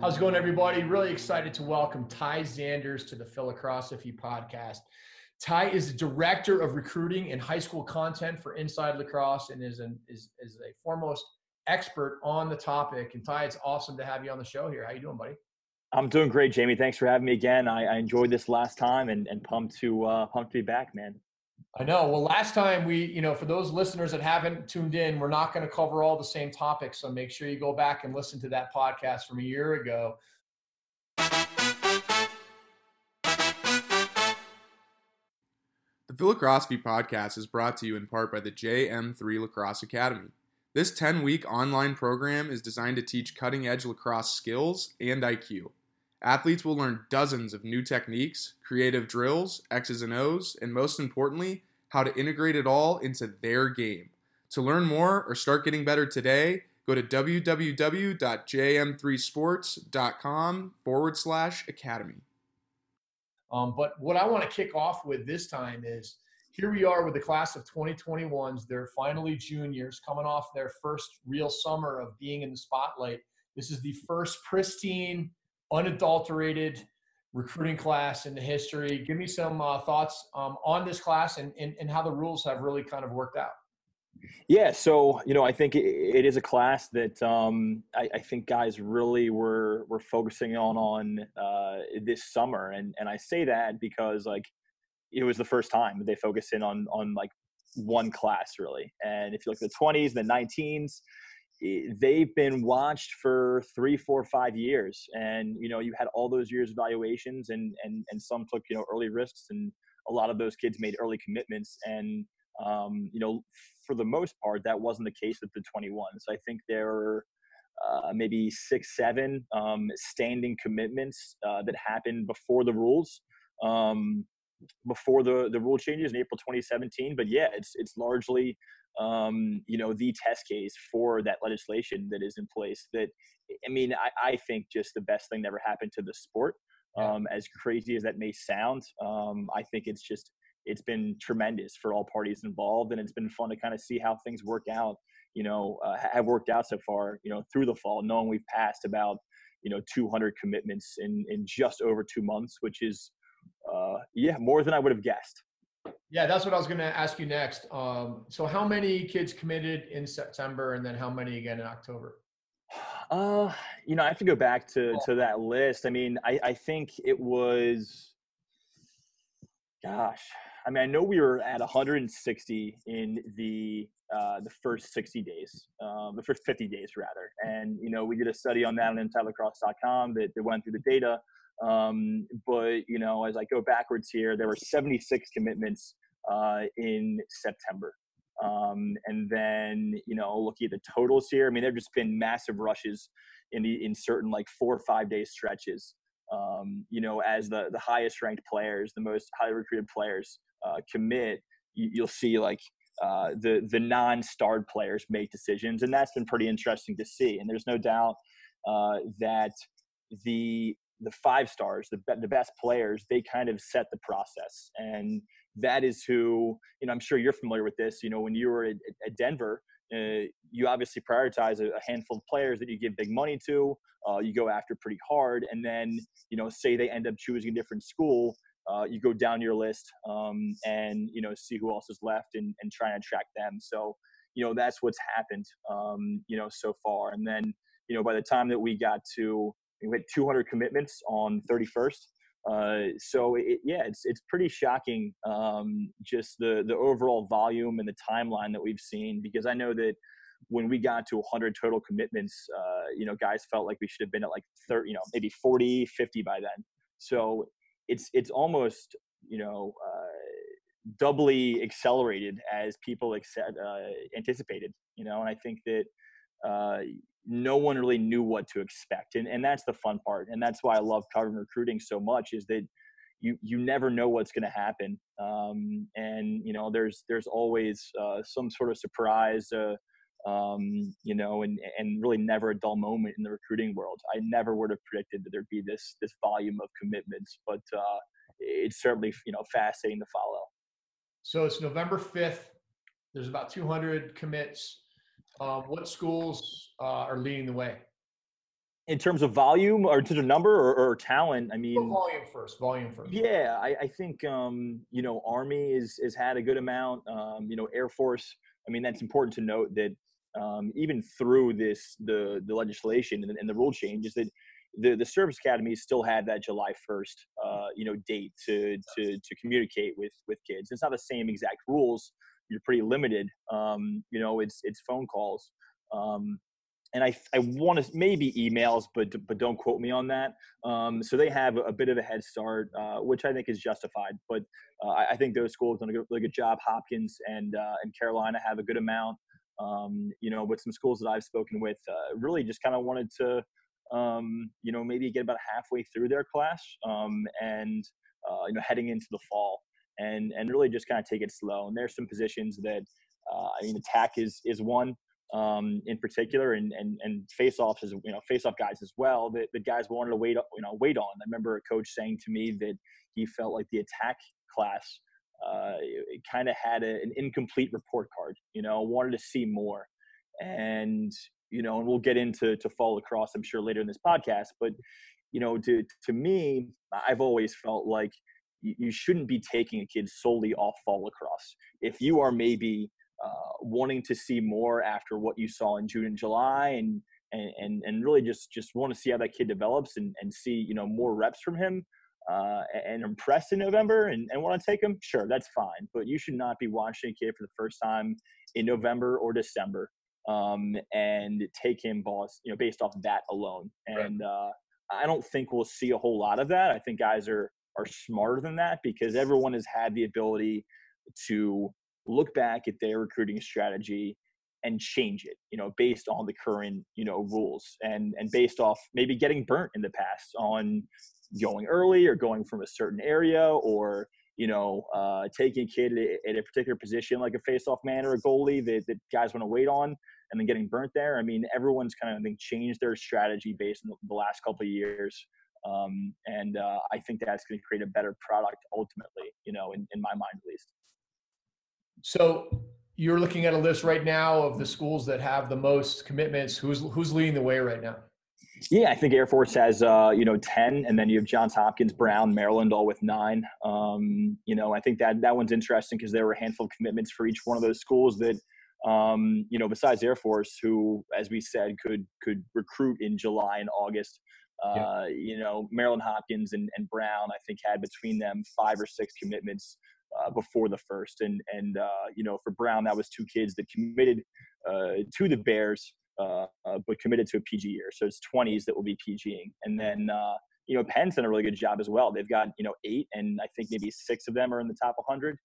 How's it going, everybody? Really excited to welcome Ty Xanders to the Philocrosophy podcast. Ty is the director of recruiting and high school content for Inside Lacrosse and is, an, is, is a foremost expert on the topic. And Ty, it's awesome to have you on the show here. How you doing, buddy? I'm doing great, Jamie. Thanks for having me again. I, I enjoyed this last time and, and pumped to uh, pumped to be back, man. I know. Well, last time we, you know, for those listeners that haven't tuned in, we're not going to cover all the same topics. So make sure you go back and listen to that podcast from a year ago. The Philocrosophy podcast is brought to you in part by the JM3 Lacrosse Academy. This 10 week online program is designed to teach cutting edge lacrosse skills and IQ. Athletes will learn dozens of new techniques, creative drills, X's and O's, and most importantly, how to integrate it all into their game. To learn more or start getting better today, go to www.jm3sports.com forward slash academy. Um, but what I want to kick off with this time is here we are with the class of 2021s. They're finally juniors coming off their first real summer of being in the spotlight. This is the first pristine, unadulterated recruiting class in the history. Give me some uh, thoughts um, on this class and, and, and how the rules have really kind of worked out. Yeah, so you know, I think it, is a class that um, I, I, think guys really were were focusing on on uh, this summer, and and I say that because like it was the first time they focused in on on like one class really. And if you look at the twenties, the nineteens, they've been watched for three, four, five years, and you know you had all those years evaluations, and and and some took you know early risks, and a lot of those kids made early commitments, and um, you know for the most part that wasn't the case with the 21s. I think there were uh, maybe six, seven um, standing commitments uh, that happened before the rules. Um, before the the rule changes in April 2017. But yeah, it's it's largely um, you know the test case for that legislation that is in place. That I mean, I, I think just the best thing that ever happened to the sport. Um, as crazy as that may sound, um, I think it's just it's been tremendous for all parties involved, and it's been fun to kind of see how things work out. You know, uh, have worked out so far. You know, through the fall, knowing we've passed about you know 200 commitments in in just over two months, which is uh, yeah, more than I would have guessed. Yeah, that's what I was going to ask you next. Um, so, how many kids committed in September, and then how many again in October? Uh, you know, I have to go back to to that list. I mean, I I think it was, gosh, I mean, I know we were at 160 in the uh, the first 60 days, um, the first 50 days rather, and you know, we did a study on that on InsideLacrosse.com that, that went through the data. Um, but you know, as I go backwards here, there were 76 commitments uh, in September. Um, and then you know, looking at the totals here, I mean, there've just been massive rushes in the in certain like four or five day stretches. Um, you know, as the the highest ranked players, the most highly recruited players uh, commit, you, will see like uh, the the non-starred players make decisions, and that's been pretty interesting to see. And there's no doubt uh, that the the five stars, the the best players, they kind of set the process, and that is who you know. I'm sure you're familiar with this. You know, when you were at, at Denver, uh, you obviously prioritize a, a, handful of players that you give big money to. Uh, you go after pretty hard, and then you know, say they end up choosing a different school. Uh, you go down your list um, and you know see who else is left and, and try and attract them. So you know that's what's happened um, you know so far. And then you know by the time that we got to we had 200 commitments on 31st. Uh, so it, yeah, it's it's pretty shocking, um, just the the overall volume and the timeline that we've seen. Because I know that when we got to 100 total commitments, uh, you know, guys felt like we should have been at like 30, you know, maybe 40, 50 by then. So it's it's almost you know uh, doubly accelerated as people accept, uh, anticipated. You know, and I think that uh, no one really knew what to expect, and and that's the fun part, and that's why I love covering recruiting so much is that you you never know what's going to happen, um, and you know there's there's always uh, some sort of surprise. Uh, um, you know, and and really never a dull moment in the recruiting world. I never would have predicted that there'd be this this volume of commitments, but uh, it's certainly you know fascinating to follow. So it's November fifth. There's about 200 commits. Um, what schools uh, are leading the way? In terms of volume or in terms of number or, or talent, I mean, volume first. Volume first. Yeah, I, I think um, you know Army is has had a good amount. Um, you know, Air Force. I mean, that's important to note that um, even through this the the legislation and, and the rule changes that the the service academies still had that July 1st, uh, you know, date to to to communicate with with kids. It's not the same exact rules. You're pretty limited. Um, you know, it's it's phone calls. Um, and I, I want to maybe emails, but but don't quote me on that. Um, so they have a bit of a head start, uh, which I think is justified. But uh, I, I, think those schools done a really good job. Hopkins and uh, and Carolina have a good amount. Um, you know, but some schools that I've spoken with uh, really just kind of wanted to um, you know, maybe get about halfway through their class um, and, uh, you know, heading into the fall and, and really just kind of take it slow. And there's some positions that, uh, I mean, attack is, is one um, in particular and, and, and face-offs is, you know, face-off guys as well that the guys wanted to wait, you know, wait on. I remember a coach saying to me that he felt like the attack class uh, kind of had a, an incomplete report card, you know, wanted to see more. And you know, and we'll get into to fall lacrosse I'm sure, later in this podcast. But you know, to to me, I've always felt like you, you shouldn't be taking a kid solely off fall lacrosse. If you are maybe uh, wanting to see more after what you saw in June and July, and and and really just just want to see how that kid develops and and see you know more reps from him. Uh, and impressed in November and, and want to take him, sure, that's fine. But you should not be watching a kid for the first time in November or December um, and take him boss, you know, based off that alone. And uh, I don't think we'll see a whole lot of that. I think guys are are smarter than that because everyone has had the ability to look back at their recruiting strategy and change it, you know, based on the current, you know, rules and and based off maybe getting burnt in the past on going early or going from a certain area or you know, uh, taking a kid at a particular position like a face-off man or a goalie that, that guys want to wait on and then getting burnt there. I mean, everyone's kind of I think changed their strategy based on the last couple of years. Um, and uh, I think that's going to create a better product ultimately, you know, in, in my mind at least. So you're looking at a list right now of the schools that have the most commitments. Who's who's leading the way right now? Yeah, I think Air Force has uh, you know ten, and then you have Johns Hopkins, Brown, Maryland, all with nine. Um, you know, I think that that one's interesting because there were a handful of commitments for each one of those schools that um, you know, besides Air Force, who, as we said, could could recruit in July and August. Uh. You know, Maryland Hopkins and, and Brown, I think, had between them five or six commitments uh, before the first, and and uh, you know, for Brown, that was two kids that committed uh, to the Bears, uh, uh, but committed to a PG year. So it's 20s that will be PGing, and then you know, Penn's done a really good job as well. They've got you know eight, and I think maybe six of them are in the top 100.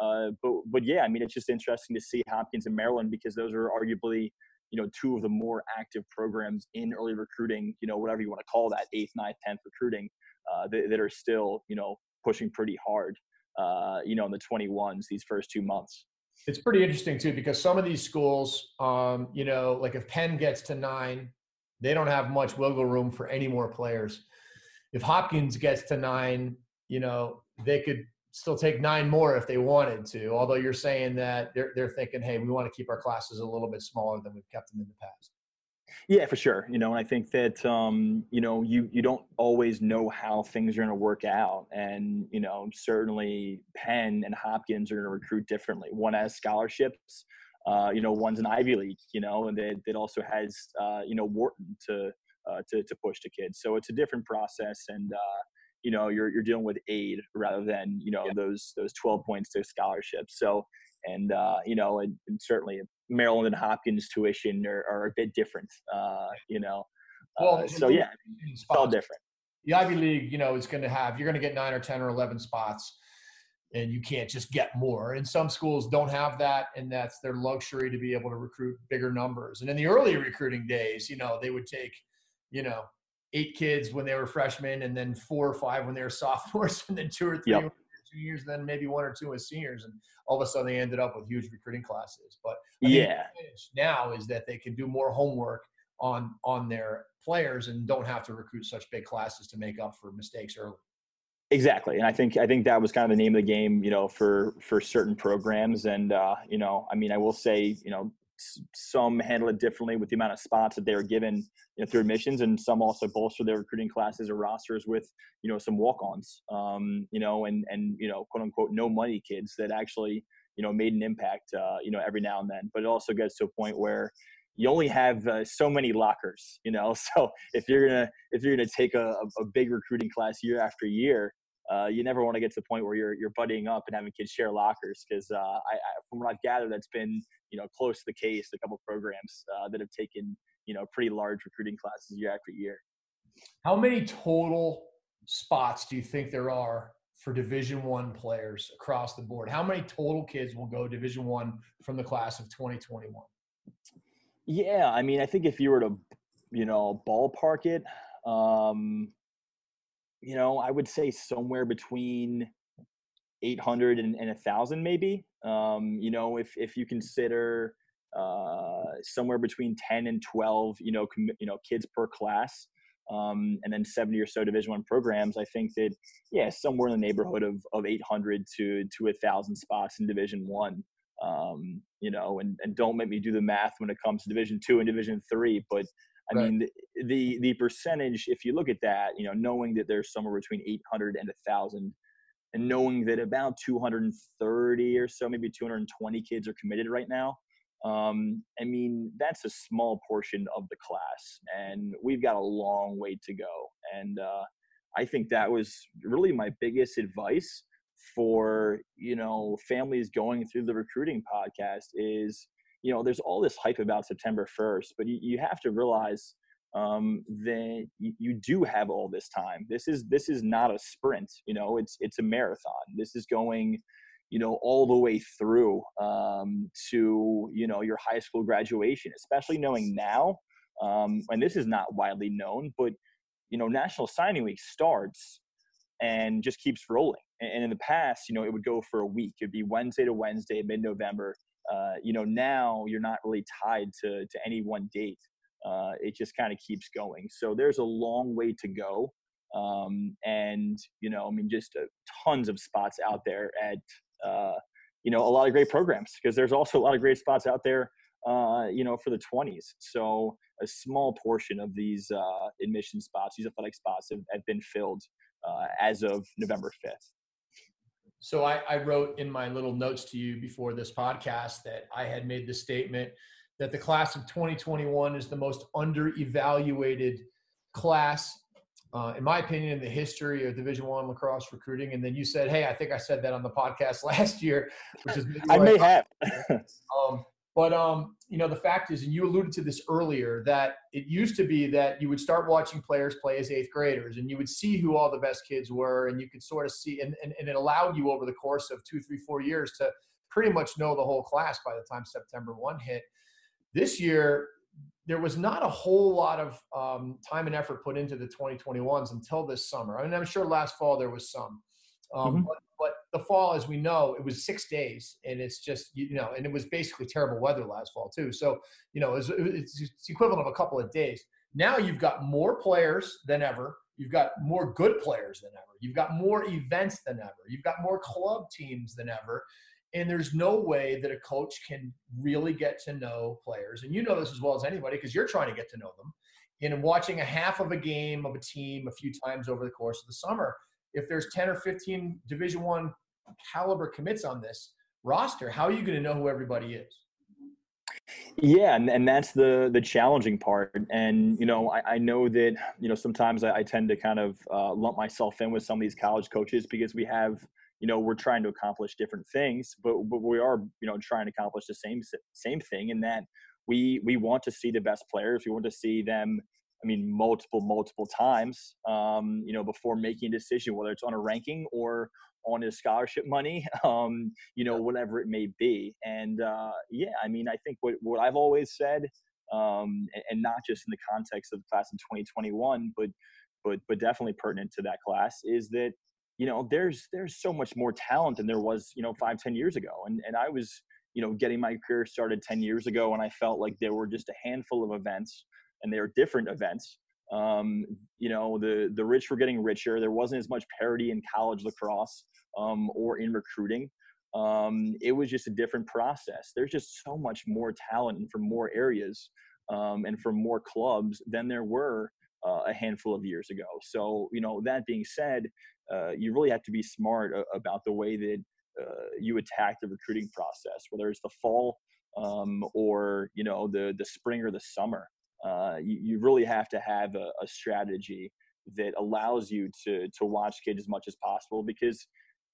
Uh, but but yeah, I mean, it's just interesting to see Hopkins and Maryland because those are arguably you know two of the more active programs in early recruiting. You know, whatever you want to call that, eighth, ninth, tenth recruiting uh, that, that, are still you know pushing pretty hard. Uh, you know, in the 21s these first two months. It's pretty interesting too because some of these schools, um, you know, like if Penn gets to nine, they don't have much wiggle room for any more players. If Hopkins gets to nine, you know, they could still take nine more if they wanted to. Although you're saying that they're they're thinking, hey, we want to keep our classes a little bit smaller than we've kept them in the past. Yeah, for sure. You know, and I think that um, you know you you don't always know how things are going to work out, and you know certainly Penn and Hopkins are going to recruit differently. One has scholarships. Uh, you know, one's an Ivy League, you know, and that, that also has, uh, you know, Wharton to, uh, to, to push to kids. So it's a different process. And, uh, you know you're you're dealing with aid rather than you know yeah. those those 12 points to scholarships so and uh, you know and, and, certainly maryland and hopkins tuition are, are a bit different uh, you know well, uh, so yeah it's all different the ivy league you know is going to have you're going to get nine or ten or 11 spots and you can't just get more. And some schools don't have that, and that's their luxury to be able to recruit bigger numbers. And in the early recruiting days, you know, they would take, you know, eight kids when they were freshmen, and then four or five when they were sophomores, and then two or three yep. juniors, then maybe one or two as seniors, and all of a sudden they ended up with huge recruiting classes. But I mean, yeah, now is that they can do more homework on on their players and don't have to recruit such big classes to make up for mistakes early. Exactly, and I think I think that was kind of the name of the game, you know, for for certain programs. And uh, you know, I mean, I will say, you know, some handle it differently with the amount of spots that they are given you know, through admissions, and some also bolster their recruiting classes or rosters with you know some walk-ons, um, you know, and and you know, quote unquote, no money kids that actually you know made an impact, uh, you know, every now and then. But it also gets to a point where you only have uh, so many lockers, you know. So if you're gonna if you're gonna take a, a big recruiting class year after year, uh, you never want to get to the point where you're you're buddying up and having kids share lockers because uh, I, I, from what I've gathered, that's been you know close to the case. A couple programs uh, that have taken you know pretty large recruiting classes year after year. How many total spots do you think there are for Division One players across the board? How many total kids will go Division One from the class of 2021? Yeah, I mean, I think if you were to, you know, ballpark it, um, you know, I would say somewhere between 800 and, and 1,000 maybe. Um, you know, if, if you consider uh, somewhere between 10 and 12, you know, com- you know, kids per class, um, and then 70 or so Division One programs, I think that, yeah, somewhere in the neighborhood of, of 800 to, to 1,000 spots in Division One. Um, you know, and, and don't make me do the math when it comes to Division Two and Division Three, but I right. mean, the, the, the percentage, if you look at that, you know, knowing that there's somewhere between 800 and 1,000, and knowing that about 230 or so, maybe 220 kids are committed right now, um, I mean, that's a small portion of the class, and we've got a long way to go. And uh, I think that was really my biggest advice for you know families going through the recruiting podcast is you know, there's all this hype about September 1st, but you, you have to realize um, that you, you, do have all this time. This is this is not a sprint. You know, it's it's a marathon. This is going, you know, all the way through um, to you know your high school graduation. Especially knowing now, um, and this is not widely known, but you know, National Signing Week starts and just keeps rolling. And in the past, you know, it would go for a week. It'd be Wednesday to Wednesday, mid-November uh, you know, now you're not really tied to, to any one date. Uh, it just kind of keeps going. So there's a long way to go. Um, and, you know, I mean, just uh, tons of spots out there at, uh, you know, a lot of great programs because there's also a lot of great spots out there, uh, you know, for the 20s. So a small portion of these uh, admission spots, these athletic spots have, have been filled as of November 5th. So I, I, wrote in my little notes to you before this podcast that I had made the statement that the class of 2021 is the most under-evaluated class, uh, in my opinion, in the history of Division One lacrosse recruiting. And then you said, "Hey, I think I said that on the podcast last year," which is I may have. um, but um, you know, the fact is, and you alluded to this earlier, that it used to be that you would start watching players play as eighth graders, and you would see who all the best kids were, and you could sort of see, and, and, and it allowed you over the course of two, three, four years to pretty much know the whole class by the time September one hit. This year, there was not a whole lot of um, time and effort put into the 2021s until this summer. I mean, I'm sure last fall there was some, um, mm-hmm. but, but, the fall, as we know, it was six days, and it's just you know, and it was basically terrible weather last fall too. So you know, it's, it's equivalent of a couple of days. Now you've got more players than ever. You've got more good players than ever. You've got more events than ever. You've got more club teams than ever. And there's no way that a coach can really get to know players. And you know this as well as anybody because you're trying to get to know them. And watching a half of a game of a team a few times over the course of the summer, if there's 10 or 15 division one caliber commits on this roster how are you going to know who everybody is yeah and, and that's the the challenging part and you know i, I know that you know sometimes I, I tend to kind of uh, lump myself in with some of these college coaches because we have you know we're trying to accomplish different things but, but we are you know trying to accomplish the same same thing in that we we want to see the best players we want to see them I mean, multiple, multiple times, um, you know, before making a decision, whether it's on a ranking or on his scholarship money, um, you know, whatever it may be. And uh, yeah, I mean, I think what, what I've always said, um, and, and, not just in the context of the class in 2021, but but but definitely pertinent to that class is that you know there's there's so much more talent than there was you know five ten years ago, and and I was you know getting my career started 10 years ago and i felt like there were just a handful of events and they were different events. Um, you know the the rich were getting richer. There wasn't as much parity in college lacrosse um, or in recruiting. Um, it was just a different process. There's just so much more talent and from more areas um, and from more clubs than there were uh, a handful of years ago. So you know that being said uh, you really have to be smart about the way that uh, you attack the recruiting process, whether it's the fall um, or you know the the spring or the summer. Uh, you, you, really have to have a, a, strategy that allows you to to watch kids as much as possible because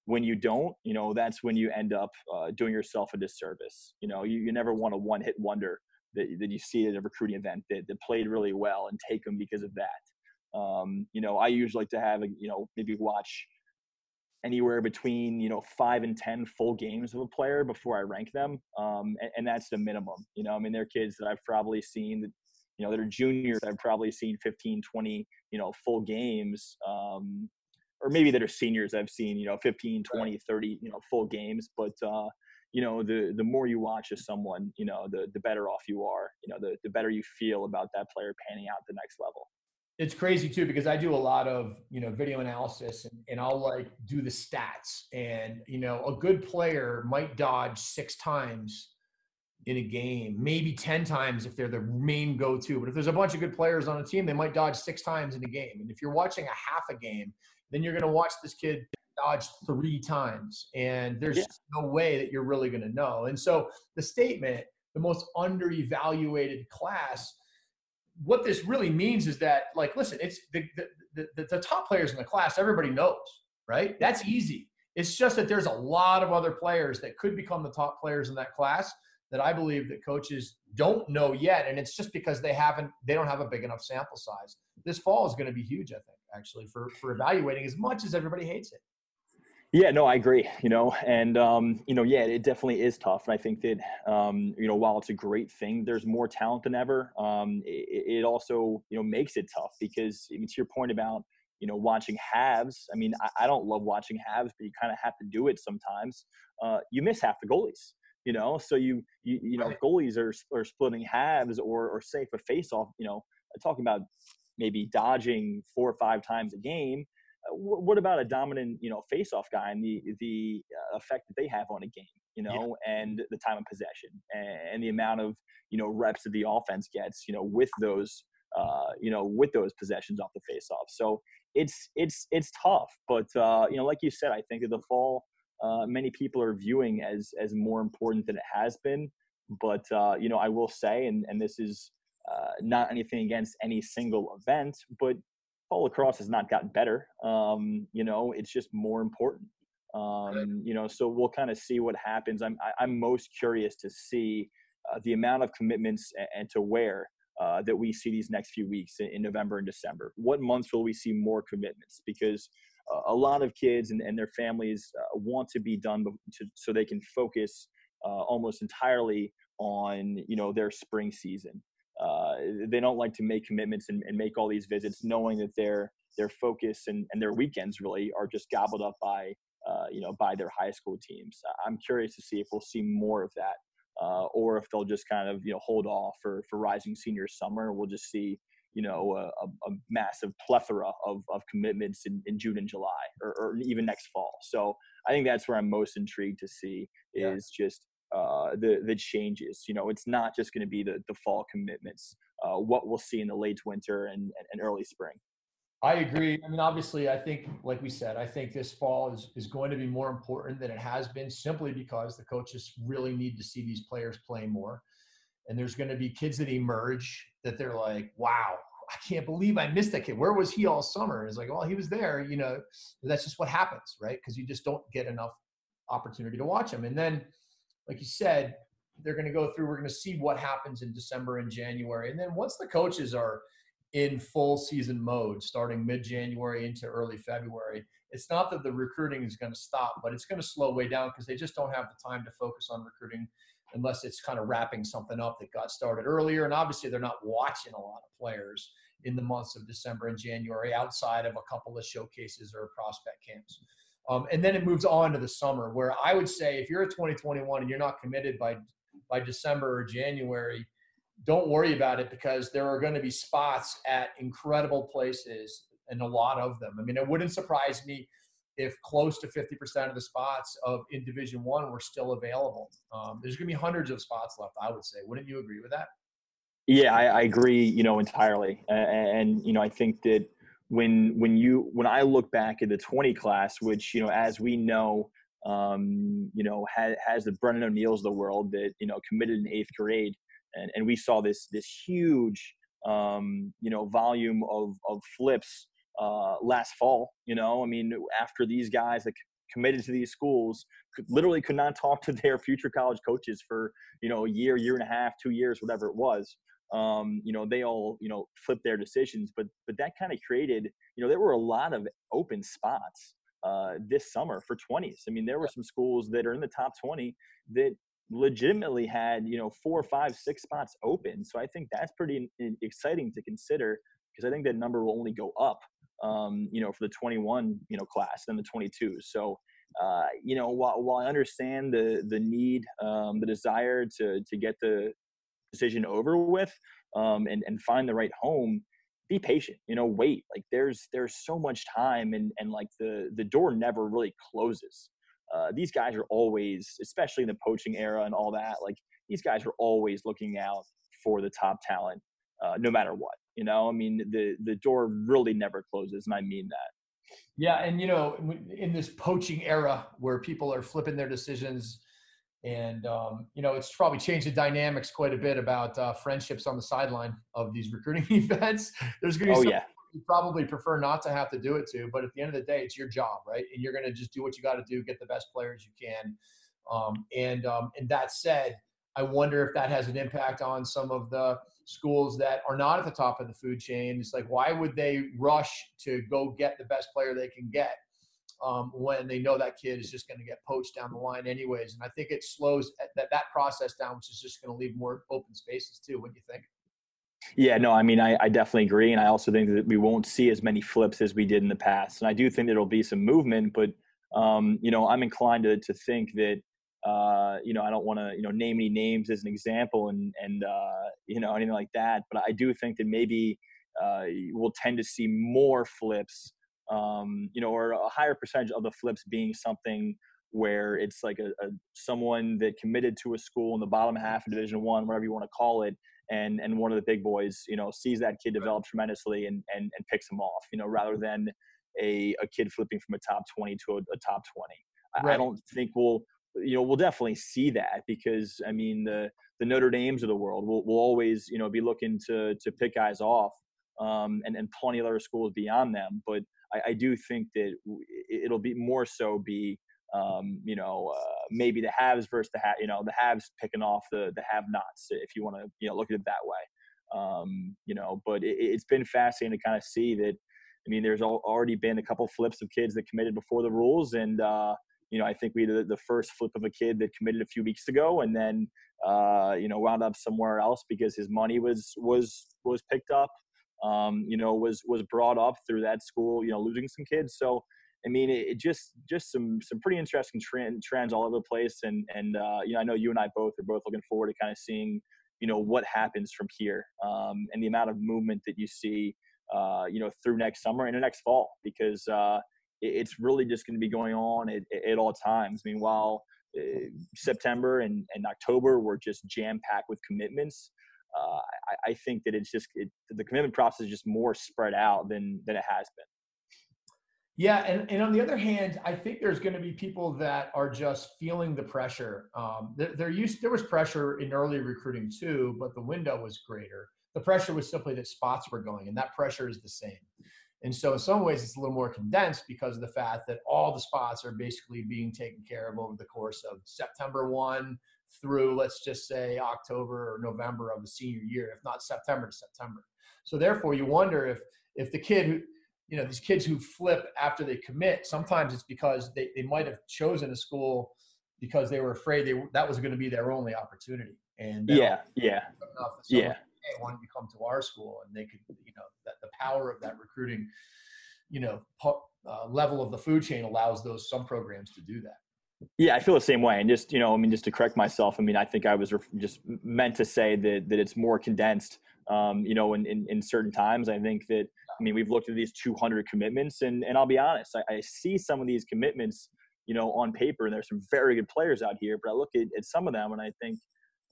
when you don't, you know, that's when you end up uh, doing yourself a disservice. You know, you, you never want a one hit wonder that, that you see at a recruiting event that, that played really well and take them because of that. Um, you know, I usually like to have, a, you know, maybe watch anywhere between you know five and ten full games of a player before I rank them, um, and, and, that's the minimum. You know, I mean, they're kids that I've probably seen that you know that are juniors. I've probably seen 15, 20, you know, full games. Um, or maybe that are seniors I've seen, you know, 15, 20, 30, you know, full games. But, uh, you know, the, the more you watch as someone, you know, the, the better off you are, you know, the, the better you feel about that player panning out the next level it's crazy too because I do a lot of you know video analysis and, and I'll like do the stats and you know a good player might dodge six times in a game, maybe ten times if they're the main go-to. But if there's a bunch of good players on a team, they might dodge six times in a game. And if you're watching a half a game, then you're going to watch this kid dodge three times, and there's yeah. no way that you're really going to know. And so the statement, the most under-evaluated class what this really means is that, like, listen, it's the, the, the, the top players in the class, everybody knows, right? That's easy. It's just that there's a lot of other players that could become the top players in that class that I believe that coaches don't know yet. And it's just because they haven't, they don't have a big enough sample size. This fall is going to be huge, I think, actually, for, for evaluating as much as everybody hates it. Yeah, no, I agree. You know, and um, you know, yeah, it definitely is tough. And I think that um, you know, while it's a great thing, there's more talent than ever. Um, it, it also you know makes it tough because I mean, to your point about you know watching halves. I mean, I, I don't love watching halves, but you kind of have to do it sometimes. Uh, you miss half the goalies. You know, so you you, you know goalies are are splitting halves or or say for face off. You know, talking about maybe dodging four or five times a game what about a dominant, you know, face-off guy and the the uh, effect that they have on a game, you know, yeah. and the time of possession and the amount of you know reps that the offense gets, you know, with those uh, you know with those possessions off the face-off. So it's it's it's tough, but uh, you know, like you said, I think that the fall uh, many people are viewing as as more important than it has been. But uh, you know, I will say, and and this is uh, not anything against any single event, but fall lacrosse has not gotten better. Um, you know, it's just more important. Um, you know, so we'll kind of see what happens. I'm I, am i am most curious to see uh, the amount of commitments and, and to where uh, that we see these next few weeks in, in, November and December. What months will we see more commitments? Because uh, a lot of kids and, and their families uh, want to be done to, so they can focus uh, almost entirely on you know their spring season. Uh, they don't like to make commitments and, and, make all these visits knowing that their their focus and, and their weekends really are just gobbled up by uh, you know by their high school teams. I'm curious to see if we'll see more of that uh, or if they'll just kind of you know hold off for for rising senior summer. We'll just see you know a, a massive plethora of, of commitments in, in june and july or, or, even next fall. So i think that's where i'm most intrigued to see is yeah. just uh, the the changes. You know, it's not just going to be the the fall commitments. Uh, what we'll see in the late winter and, and early spring. I agree. I mean, obviously, I think, like we said, I think this fall is, is going to be more important than it has been simply because the coaches really need to see these players play more. And there's going to be kids that emerge that they're like, wow, I can't believe I missed that kid. Where was he all summer? It's like, well, he was there. You know, that's just what happens, right? Because you just don't get enough opportunity to watch him. And then like you said, they're going to go through. We're going to see what happens in December and January, and then once the coaches are in full season mode starting mid January into early February. It's not that the recruiting is going to stop, but it's going to slow way down because they just don't have the time to focus on recruiting unless it's kind of wrapping something up that got started earlier. And obviously, they're not watching a lot of players in the months of December and January outside of a couple of showcases or prospect camps. Um, and then it moves on to the summer, where I would say if you're a 2021 and you're not committed by by December or January, don't worry about it because there are going to be spots at incredible places and a lot of them. I mean, it wouldn't surprise me if close to 50% of the spots of in Division One were still available. Um, there's going to be hundreds of spots left, I would say. Wouldn't you agree with that? Yeah, I, I agree. You know, entirely, and, and you know, I think that when when you when I look back at the 20 class, which you know, as we know, um, you know, has, has the Brennan O'Neills of the world that you know committed in eighth grade, and and we saw this this huge um, you know volume of of flips uh, last fall. You know, I mean, after these guys that committed to these schools could literally could not talk to their future college coaches for you know a year, year and a half, two years, whatever it was. Um, you know, they all you know flipped their decisions, but but that kind of created you know there were a lot of open spots uh, this summer for 20s. I mean, there were some schools that are in the top 20 that legitimately had you know four, five, six spots open. So I think that's pretty exciting to consider because I think that number will only go up um, you know, for the 21, you know, class than the 22. So, uh, you know, while, while I understand the the need, um, the desire to to get the decision over with, um, and and find the right home, be patient. You know, wait. Like there's there's so much time, and and like the the door never really closes. Uh, these guys are always, especially in the poaching era and all that. Like these guys are always looking out for the top talent, uh, no matter what. You know, I mean, the the door really never closes, and I mean that. Yeah, and you know, in this poaching era where people are flipping their decisions, and um, you know, it's probably changed the dynamics quite a bit about uh, friendships on the sideline of these recruiting events. There's going to be oh, yeah. you probably prefer not to have to do it to, but at the end of the day, it's your job, right? And you're going to just do what you got to do, get the best players you can. Um, and um, and that said, I wonder if that has an impact on some of the schools that are not at the top of the food chain. It's like, why would they rush to go get the best player they can get um, when they know that kid is just going to get poached down the line anyways? And I think it slows that, that process down, which is just going to leave more open spaces too. What do you think? Yeah, no, I mean, I, I, definitely agree. And I also think that we won't see as many flips as we did in the past. And I do think there'll be some movement, but, um, you know, I'm inclined to, to think that uh, you know, I don't want to, you know, name any names as an example and, and, uh, you know, anything like that. But I do think that maybe uh, we'll tend to see more flips, um, you know, or a higher percentage of the flips being something where it's like a, a someone that committed to a school in the bottom half of Division One, whatever you want to call it, and and one of the big boys, you know, sees that kid develop tremendously and and, and picks him off, you know, rather than a, a kid flipping from a top 20 to a, a top 20. Right. I don't think we'll you know, we'll definitely see that because I mean the the Notre Dames of the world will will always you know be looking to to pick guys off, um, and and plenty of other schools beyond them. But I, I do think that it'll be more so be um, you know uh, maybe the haves versus the ha- you know the haves picking off the the have-nots if you want to you know look at it that way. Um, you know, but it, has been fascinating to kind of see that. I mean, there's already been a couple flips of kids that committed before the rules, and uh, you know, I think we did the first flip of a kid that committed a few weeks ago, and then uh, you know wound up somewhere else because his money was was was picked up. Um, you know, was was brought up through that school. You know, losing some kids. So I mean, it, it just just some some pretty interesting trend, trends all over the place. And and uh, you know, I know you and I both are both looking forward to kind of seeing you know what happens from here um, and the amount of movement that you see. Uh, you know, through next summer and the next fall, because uh, it's really just going to be going on at, at all times. I mean, while uh, September and, and October were just jam packed with commitments, uh, I, I, think that it's just it, the commitment process is just more spread out than than it has been. Yeah, and, and on the other hand, I think there's going to be people that are just feeling the pressure. Um, there, there used there was pressure in early recruiting too, but the window was greater. The pressure was simply that spots were going, and that pressure is the same. And so, in some ways, it's a little more condensed because of the fact that all the spots are basically being taken care of over the course of September 1 through, let's just say, October or November of the senior year, if not September to September. So therefore, you wonder if if the kid who you know these kids who flip after they commit sometimes it's because they, they might have chosen a school because they were afraid they that was going to be their only opportunity. And yeah yeah. yeah hey, why don't you come to our school? And they could you know that the power of that recruiting you know uh, level of the food chain allows those some programs to do that yeah, I feel the same way. And just, you know, I mean, just to correct myself, I mean, I think I was just meant to say that, that it's more condensed, um, you know, in, in, in, certain times. I think that, I mean, we've looked at these 200 commitments and, and I'll be honest, I, I see some of these commitments, you know, on paper and there's some very good players out here, but I look at, at some of them and I think,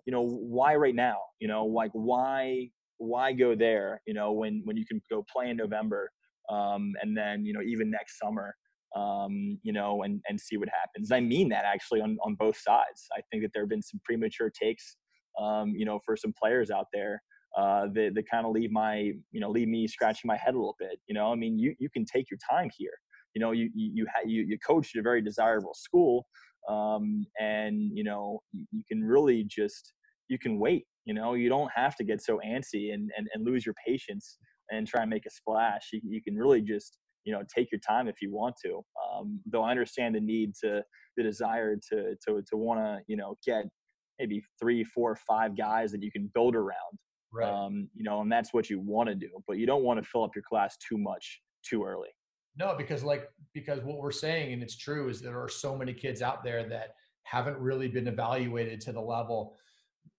you know, why right now, you know, like why, why go there, you know, when, when you can go play in November, um, and then, you know, even next summer, um, you know, and, and see what happens. I mean that actually on, on both sides. I think that there have been some premature takes, um, you know, for some players out there uh, that, that kind of leave my, you know, leave me scratching my head a little bit. You know, I mean, you, you can take your time here. You know, you you you, ha- you, you coached at a very desirable school, um, and you know you, you can really just you can wait. You know, you don't have to get so antsy and, and, and lose your patience and try and make a splash. You, you can really just you know take your time if you want to um, though i understand the need to the desire to to to want to you know get maybe three four five guys that you can build around right. um, you know and that's what you want to do but you don't want to fill up your class too much too early no because like because what we're saying and it's true is there are so many kids out there that haven't really been evaluated to the level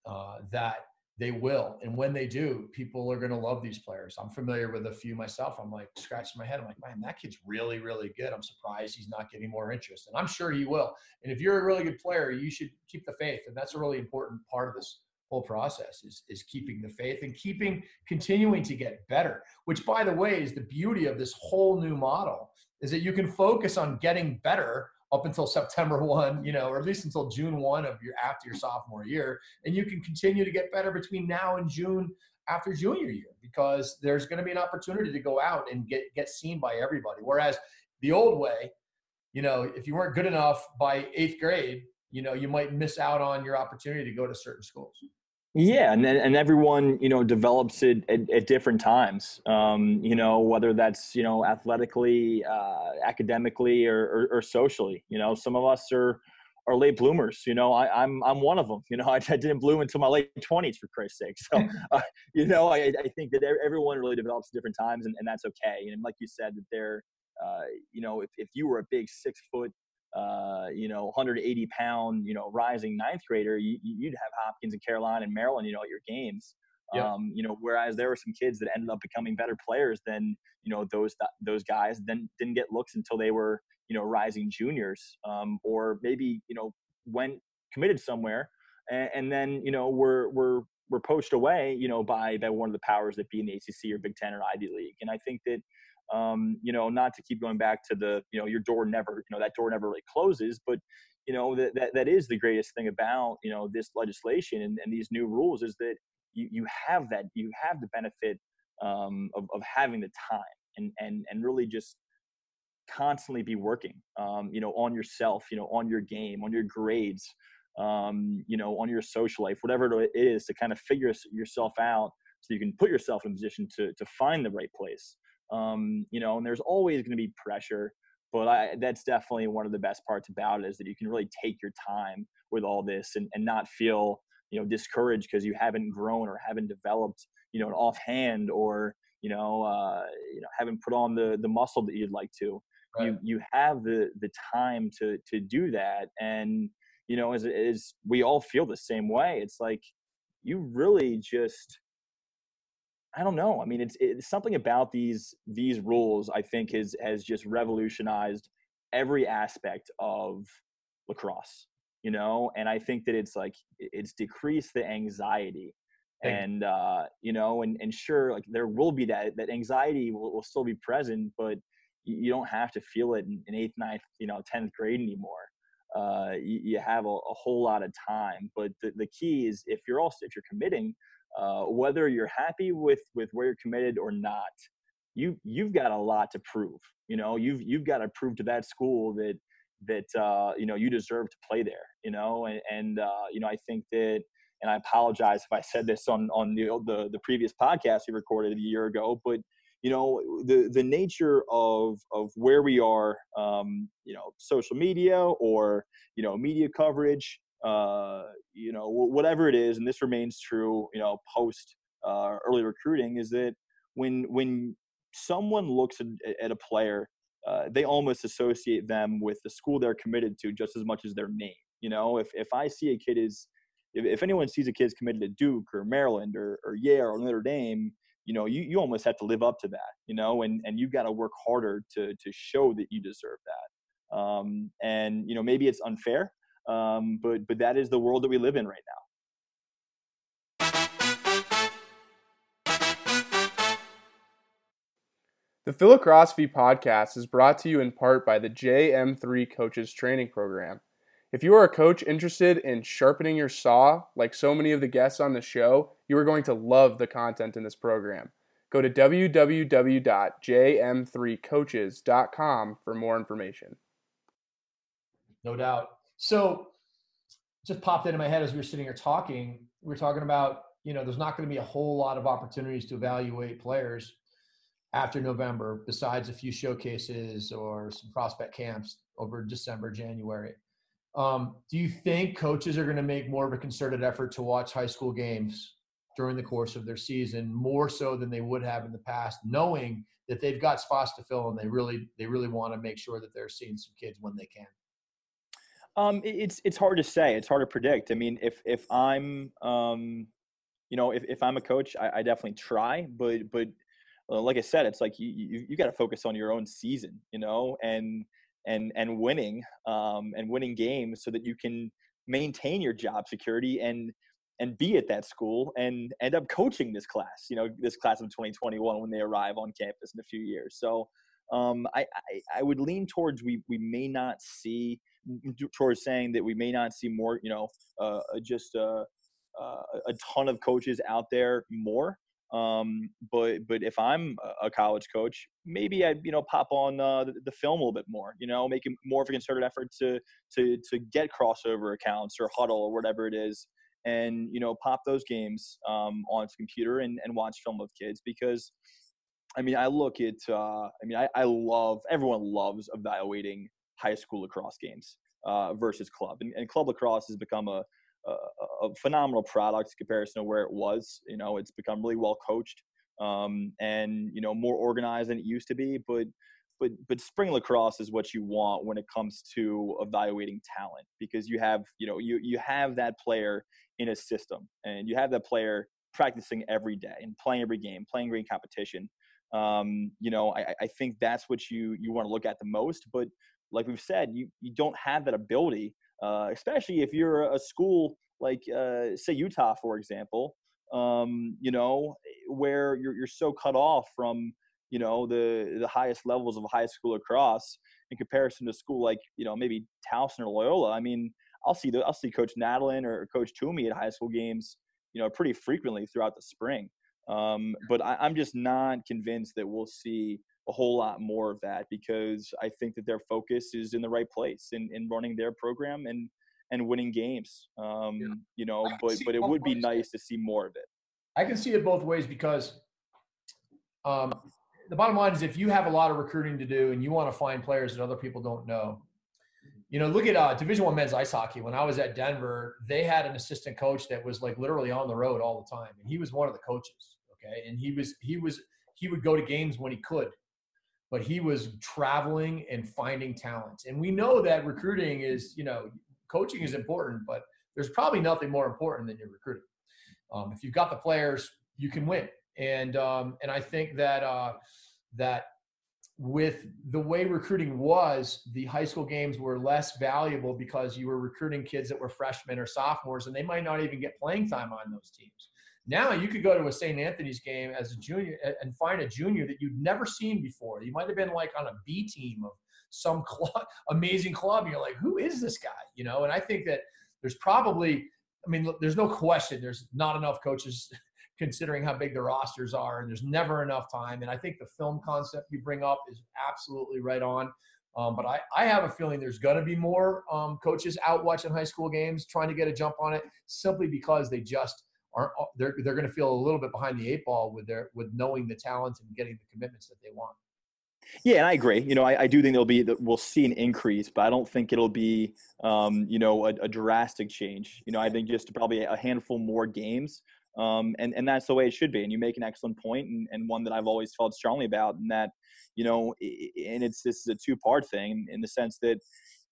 uh, that they will. And when they do, people are going to love these players. I'm familiar with a few myself. I'm like scratching my head. I'm like, man, that kid's really, really good. I'm surprised he's not getting more interest. And I'm sure he will. And if you're a really good player, you should keep the faith. And that's a really important part of this whole process is, is keeping the faith and keeping continuing to get better, which by the way is the beauty of this whole new model is that you can focus on getting better up until September 1, you know, or at least until June 1 of your after your sophomore year. And you can continue to get better between now and June after junior year because there's going to be an opportunity to go out and get get seen by everybody. Whereas the old way, you know, if you weren't good enough by eighth grade, you know, you might miss out on your opportunity to go to certain schools. Yeah, and and everyone you know develops it at, at different times. Um, you know whether that's you know athletically, uh, academically, or, or, or socially. You know some of us are are late bloomers. You know I, am I'm, I'm one of them. You know I, I, didn't bloom until my late twenties for Christ's sake. So uh, you know I, I think that everyone really develops at different times, and, and that's okay. And like you said, that they're uh, you know if if you were a big six foot uh, you know, 180 pound, you know, rising ninth grader, you, would have Hopkins and Carolina and Maryland, you know, at your games. Yep. Um, you know, whereas there were some kids that ended up becoming better players than you know those those guys. Then didn't get looks until they were you know rising juniors, um, or maybe you know went committed somewhere, and, and then you know were were were poached away, you know, by by one of the powers that be in the ACC or Big Ten or Ivy League. And I think that um, you know, not to keep going back to the, you know, your door never, you know, that door never really closes, but you know, that, that, that is the greatest thing about, you know, this legislation and, and these new rules is that you, you have that, you have the benefit um, of, of having the time and, and, and really just constantly be working, um, you know, on yourself, you know, on your game, on your grades, um, you know, on your social life, whatever it is to kind of figure yourself out so you can put yourself in a position to, to find the right place um, you know, and there's always going to be pressure, but I, that's definitely one of the best parts about it is that you can really take your time with all this and, and not feel, you know, discouraged because you haven't grown or haven't developed, you know, an offhand or, you know, uh, you know, haven't put on the, the muscle that you'd like to. Right. You, you have the, the time to, to do that. And, you know, as, as we all feel the same way, it's like you really just, I don't know. I mean, it's, it's something about these these rules. I think has has just revolutionized every aspect of lacrosse. You know, and I think that it's like it's decreased the anxiety, and uh, you know, and and sure, like there will be that that anxiety will, will still be present, but you don't have to feel it in, in eighth, ninth, you know, tenth grade anymore. Uh, you, you have a, a, whole lot of time, but the, the key is if you're also if you're committing uh, whether you're happy with with where you're committed or not you you've got a lot to prove you know? You've you've got to prove to that school that that uh, you know you deserve to play there you know? And, and uh, you know i think that and I apologize if I said this on on the the, the previous podcast we recorded a year ago, but you know the the nature of of where we are, um, you know, social media or you know media coverage, uh, you know, whatever it is, and this remains true, you know, post uh, early recruiting, is that when when someone looks at, a player, uh, they almost associate them with the school they're committed to just as much as their name. You know, if if I see a kid is if, if anyone sees a kid's committed to Duke or Maryland or, or Yale or Notre Dame, you know, you, you almost have to live up to that, you know, and, and you've got to work harder to, to show that you deserve that. Um, and, you know, maybe it's unfair, um, but, but that is the world that we live in right now. The Philocrosophy podcast is brought to you in part by the JM3 Coaches Training Program. If you are a coach interested in sharpening your saw, like so many of the guests on the show, you are going to love the content in this program. Go to www.jm3coaches.com for more information. No doubt. So, just popped into my head as we were sitting here talking. We were talking about, you know, there's not going to be a whole lot of opportunities to evaluate players after November, besides a few showcases or some prospect camps over December, January. Um, do you think coaches are going to make more of a concerted effort to watch high school games during the course of their season, more so than they would have in the past, knowing that they've got spots to fill and they really they really want to make sure that they're seeing some kids when they can? Um, it's it's hard to say. It's hard to predict. I mean, if if I'm um, you know, if, if I'm a coach, I, I definitely try, but but uh, like I said, it's like you you, you got to focus on your own season, you know, and and and winning um, and winning games so that you can maintain your job security and and be at that school and end up coaching this class you know this class of 2021 when they arrive on campus in a few years so um, I, I, I would lean towards we we may not see towards saying that we may not see more you know uh, just a, a ton of coaches out there more um, but but if I'm a college coach, maybe I'd you know pop on uh, the, the, film a little bit more. You know, making more of a concerted effort to to to get Krossover accounts or Hudl or whatever it is, and you know pop those games um, on the computer and, and watch film of kids because. I mean, I look at. Uh, I mean, I, I love. Everyone loves evaluating high school lacrosse games uh, versus club, and, and club lacrosse has become a a, a phenomenal product in comparison to where it was. You know, it's become really well coached um, and you know more organized than it used to be. But but but spring lacrosse is what you want when it comes to evaluating talent because you have you know you you have that player in a system and you have that player practicing every day and playing every game, playing every competition. Um, you know, I, I think that's what you you want to look at the most. But like we've said, you you don't have that ability uh, especially if you're a school like uh, say Utah, for example, um, you know, where you're you're so cut off from you know the the highest levels of high school lacrosse in comparison to school like you know maybe Towson or Loyola. I mean, I'll see the, I'll see Coach Nadelen or Coach Toomey at high school games, you know, pretty frequently throughout the spring. Um, but I, I'm just not convinced that we'll see a whole lot more of that because I think that their focus is in the right place in, in running their program and and winning games. Um, yeah. You know, but but it would be nice to see more of it. I can see it both ways because um, the bottom line is if you have a lot of recruiting to do and you want to find players that other people don't know, you know, look at uh, Division One men's ice hockey. When I was at Denver, they had an assistant coach that was like literally on the road all the time, and he was one of the coaches. Okay, and he was he was he would go to games when he could but he was traveling and finding talent. And we know that recruiting is, you know, coaching is important, but there's probably nothing more important than your recruiting. Um, if you've got the players, you can win. And um, and I think that uh, that with the way recruiting was, the high school games were less valuable because you were recruiting kids that were freshmen or sophomores, and they might not even get playing time on those teams. Now you could go to a St. Anthony's game as a junior and find a junior that you'd never seen before. You might have been like on a B team of some club, amazing club. And you're like, who is this guy? You know, and I think that there's probably, I mean, there's no question there's not enough coaches considering how big the rosters are, and there's never enough time. And I think the film concept you bring up is absolutely right on. Um, but I, I have a feeling there's going to be more um, coaches out watching high school games, trying to get a jump on it, simply because they just Uh, they're they're going to feel a little bit behind the eight ball with their with knowing the talent and getting the commitments that they want. Yeah, and I agree. You know, I, I do think there'll be that we'll see an increase, but I don't think it'll be, um, you know, a, a, drastic change. You know, I think just probably a handful more games, um, and and that's the way it should be. And you make an excellent point, and, and one that I've always felt strongly about, and that, you know, and it's this is a two part thing in the sense that,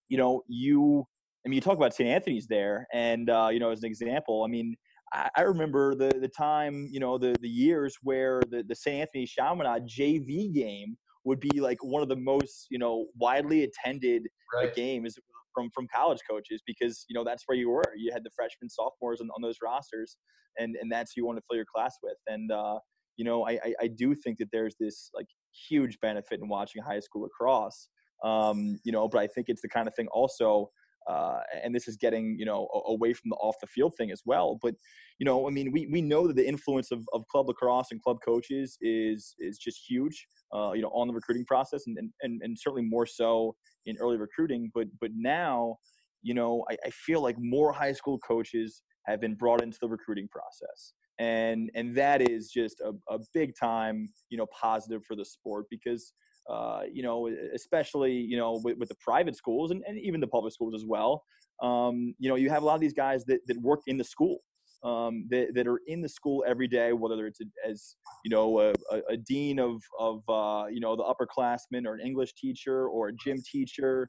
you know, you. I mean, you talk about St. Anthony's there, and uh, you know, as an example, I mean, I, remember the the time, you know, the the years where the the St. Anthony Chaminade JV game would be like one of the most you know widely attended right. games from from college coaches because you know that's where you were. You had the freshmen, sophomores on, on those rosters, and and that's who you want to fill your class with. And uh, you know, I, I, I do think that there's this like huge benefit in watching high school lacrosse. Um, you know, but I think it's the kind of thing also uh, and this is getting you know away from the off the field thing as well. But you know, I mean, we, we know that the influence of, of club lacrosse and club coaches is is just huge. Uh, you know, on the recruiting process, and, and and certainly more so in early recruiting. But but now, you know, I, I feel like more high school coaches have been brought into the recruiting process and and that is just a, a big time you know positive for the sport because uh, you know, especially you know with, with the private schools and, and, even the public schools as well. Um, you know, you have a lot of these guys that, that work in the school, um, that, that are in the school every day, whether it's a, as you know a, a dean of of uh, you know the upperclassmen or an English teacher or a gym teacher,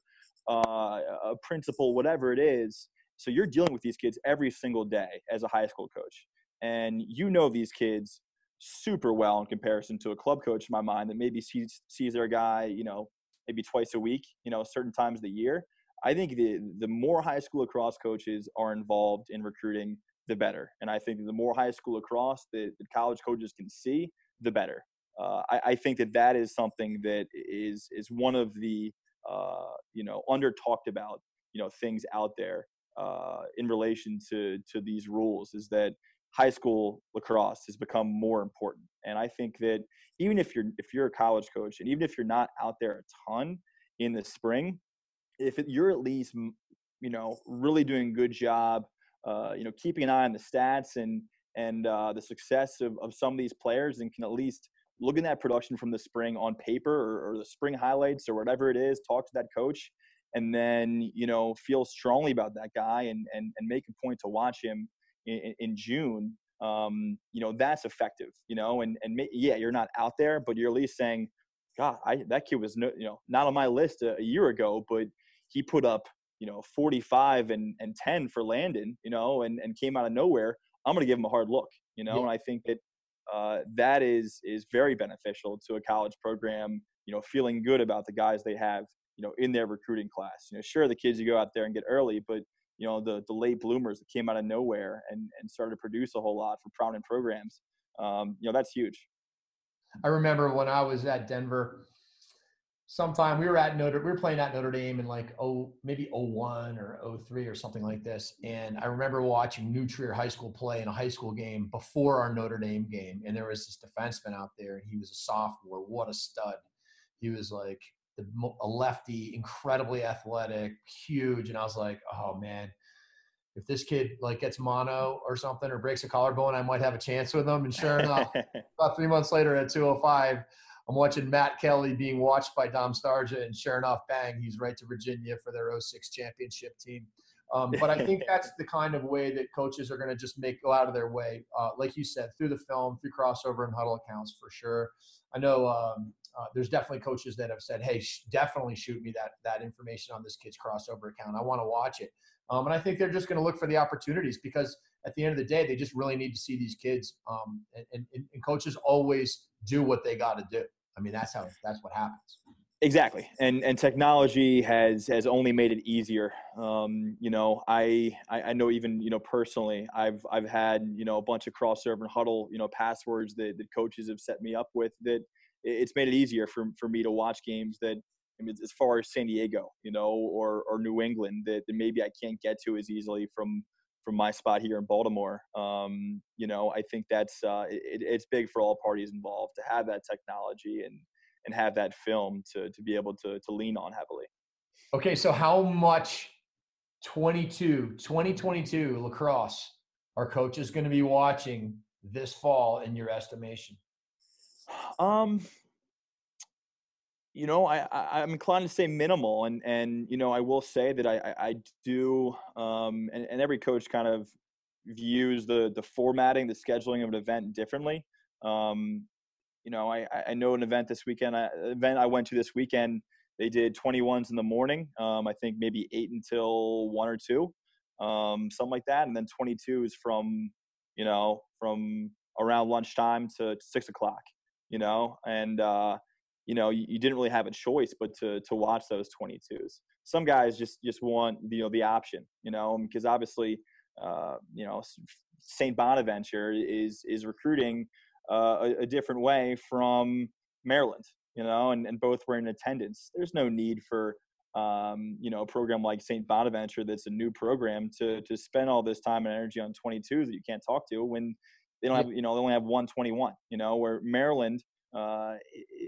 uh, a principal, whatever it is. So you're dealing with these kids every single day as a high school coach, and you know these kids super well in comparison to a club coach in my mind that maybe sees sees their guy, you know, maybe twice a week, you know, certain times of the year. I think the the more high school lacrosse coaches are involved in recruiting, the better. And I think the more high school lacrosse that, college coaches can see, the better. Uh, I, I, think that that is something that is is one of the uh, you know under talked about you know things out there uh, in relation to to these rules is that high school lacrosse has become more important. And I think that even if you're if you're a college coach and even if you're not out there a ton in the spring, if you're at least you know really doing a good job, uh, you know keeping an eye on the stats and and uh, the success of, of some of these players and can at least look at that production from the spring on paper or, or the spring highlights or whatever it is, talk to that coach and then you know feel strongly about that guy and and, and make a point to watch him in, in June, um, you know, that's effective, you know, and, and yeah, you're not out there, but you're at least saying, God, I, that kid was no, you know, not on my list a, a year ago, but he put up, you know, 45 and, and 10 for Landon, you know, and, and came out of nowhere. I'm going to give him a hard look, you know, yeah. and I think that uh, that is, is very beneficial to a college program, you know, feeling good about the guys they have, you know, in their recruiting class. You know, sure, the kids you go out there and get early, but you know the the late bloomers that came out of nowhere and and started to produce a whole lot for prominent programs. Um, you know that's huge. I remember when I was at Denver. Sometime we were at Notre, we were playing at Notre Dame in like oh maybe 01 or 03 or something like this. And I remember watching New Trier High School play in a high school game before our Notre Dame game. And there was this defenseman out there, and he was a sophomore. What a stud! He was like a lefty, incredibly athletic, huge, and I was like, oh man, if this kid like gets mono or something or breaks a collarbone, I might have a chance with him. And sure enough, about three months later at 205, I'm watching Matt Kelly being watched by Dom Starsia, and sure enough, bang, he's right to Virginia for their 06 championship team. Um, but I think that's the kind of way that coaches are going to just make go out of their way, uh, like you said, through the film, through Krossover and Hudl accounts for sure. I know um, uh, there's definitely coaches that have said, "Hey, sh- definitely shoot me that that information on this kid's Krossover account. I want to watch it." Um, and I think they're just going to look for the opportunities because at the end of the day, they just really need to see these kids. Um, and, and, and coaches always do what they got to do. I mean, that's how that's what happens. Exactly, and and technology has has only made it easier. Um, you know, I, I, I know even you know personally, I've I've had you know a bunch of Krossover and Hudl you know passwords that, that coaches have set me up with that it's made it easier for, for me to watch games that I mean, as far as San Diego, you know, or, or New England that, that maybe I can't get to as easily from from my spot here in Baltimore. Um, you know, I think that's uh, it, it's big for all parties involved to have that technology and and have that film to to be able to to lean on heavily. Okay, so how much 22 2022 lacrosse are coaches going to be watching this fall in your estimation? Um, you know, I, I am inclined to say minimal, and and you know, I will say that I I, I do, um, and, and every coach kind of views the the formatting, the scheduling of an event differently. Um, you know, I I know an event this weekend, I, event I went to this weekend. They did 21s in the morning. Um, I think maybe eight until one or two, um, something like that, and then 22s from you know from around lunchtime to six o'clock. You know, and uh, you know you, you, didn't really have a choice but to to watch those 22s some guys just just want you know the option you know because obviously uh, you know st bonaventure is is recruiting uh, a, a, different way from maryland you know and, and both were in attendance. There's no need for um, you know a program like st bonaventure that's a new program to to spend all this time and energy on 22s that you can't talk to when they don't have you know they only have 121 you know where maryland uh,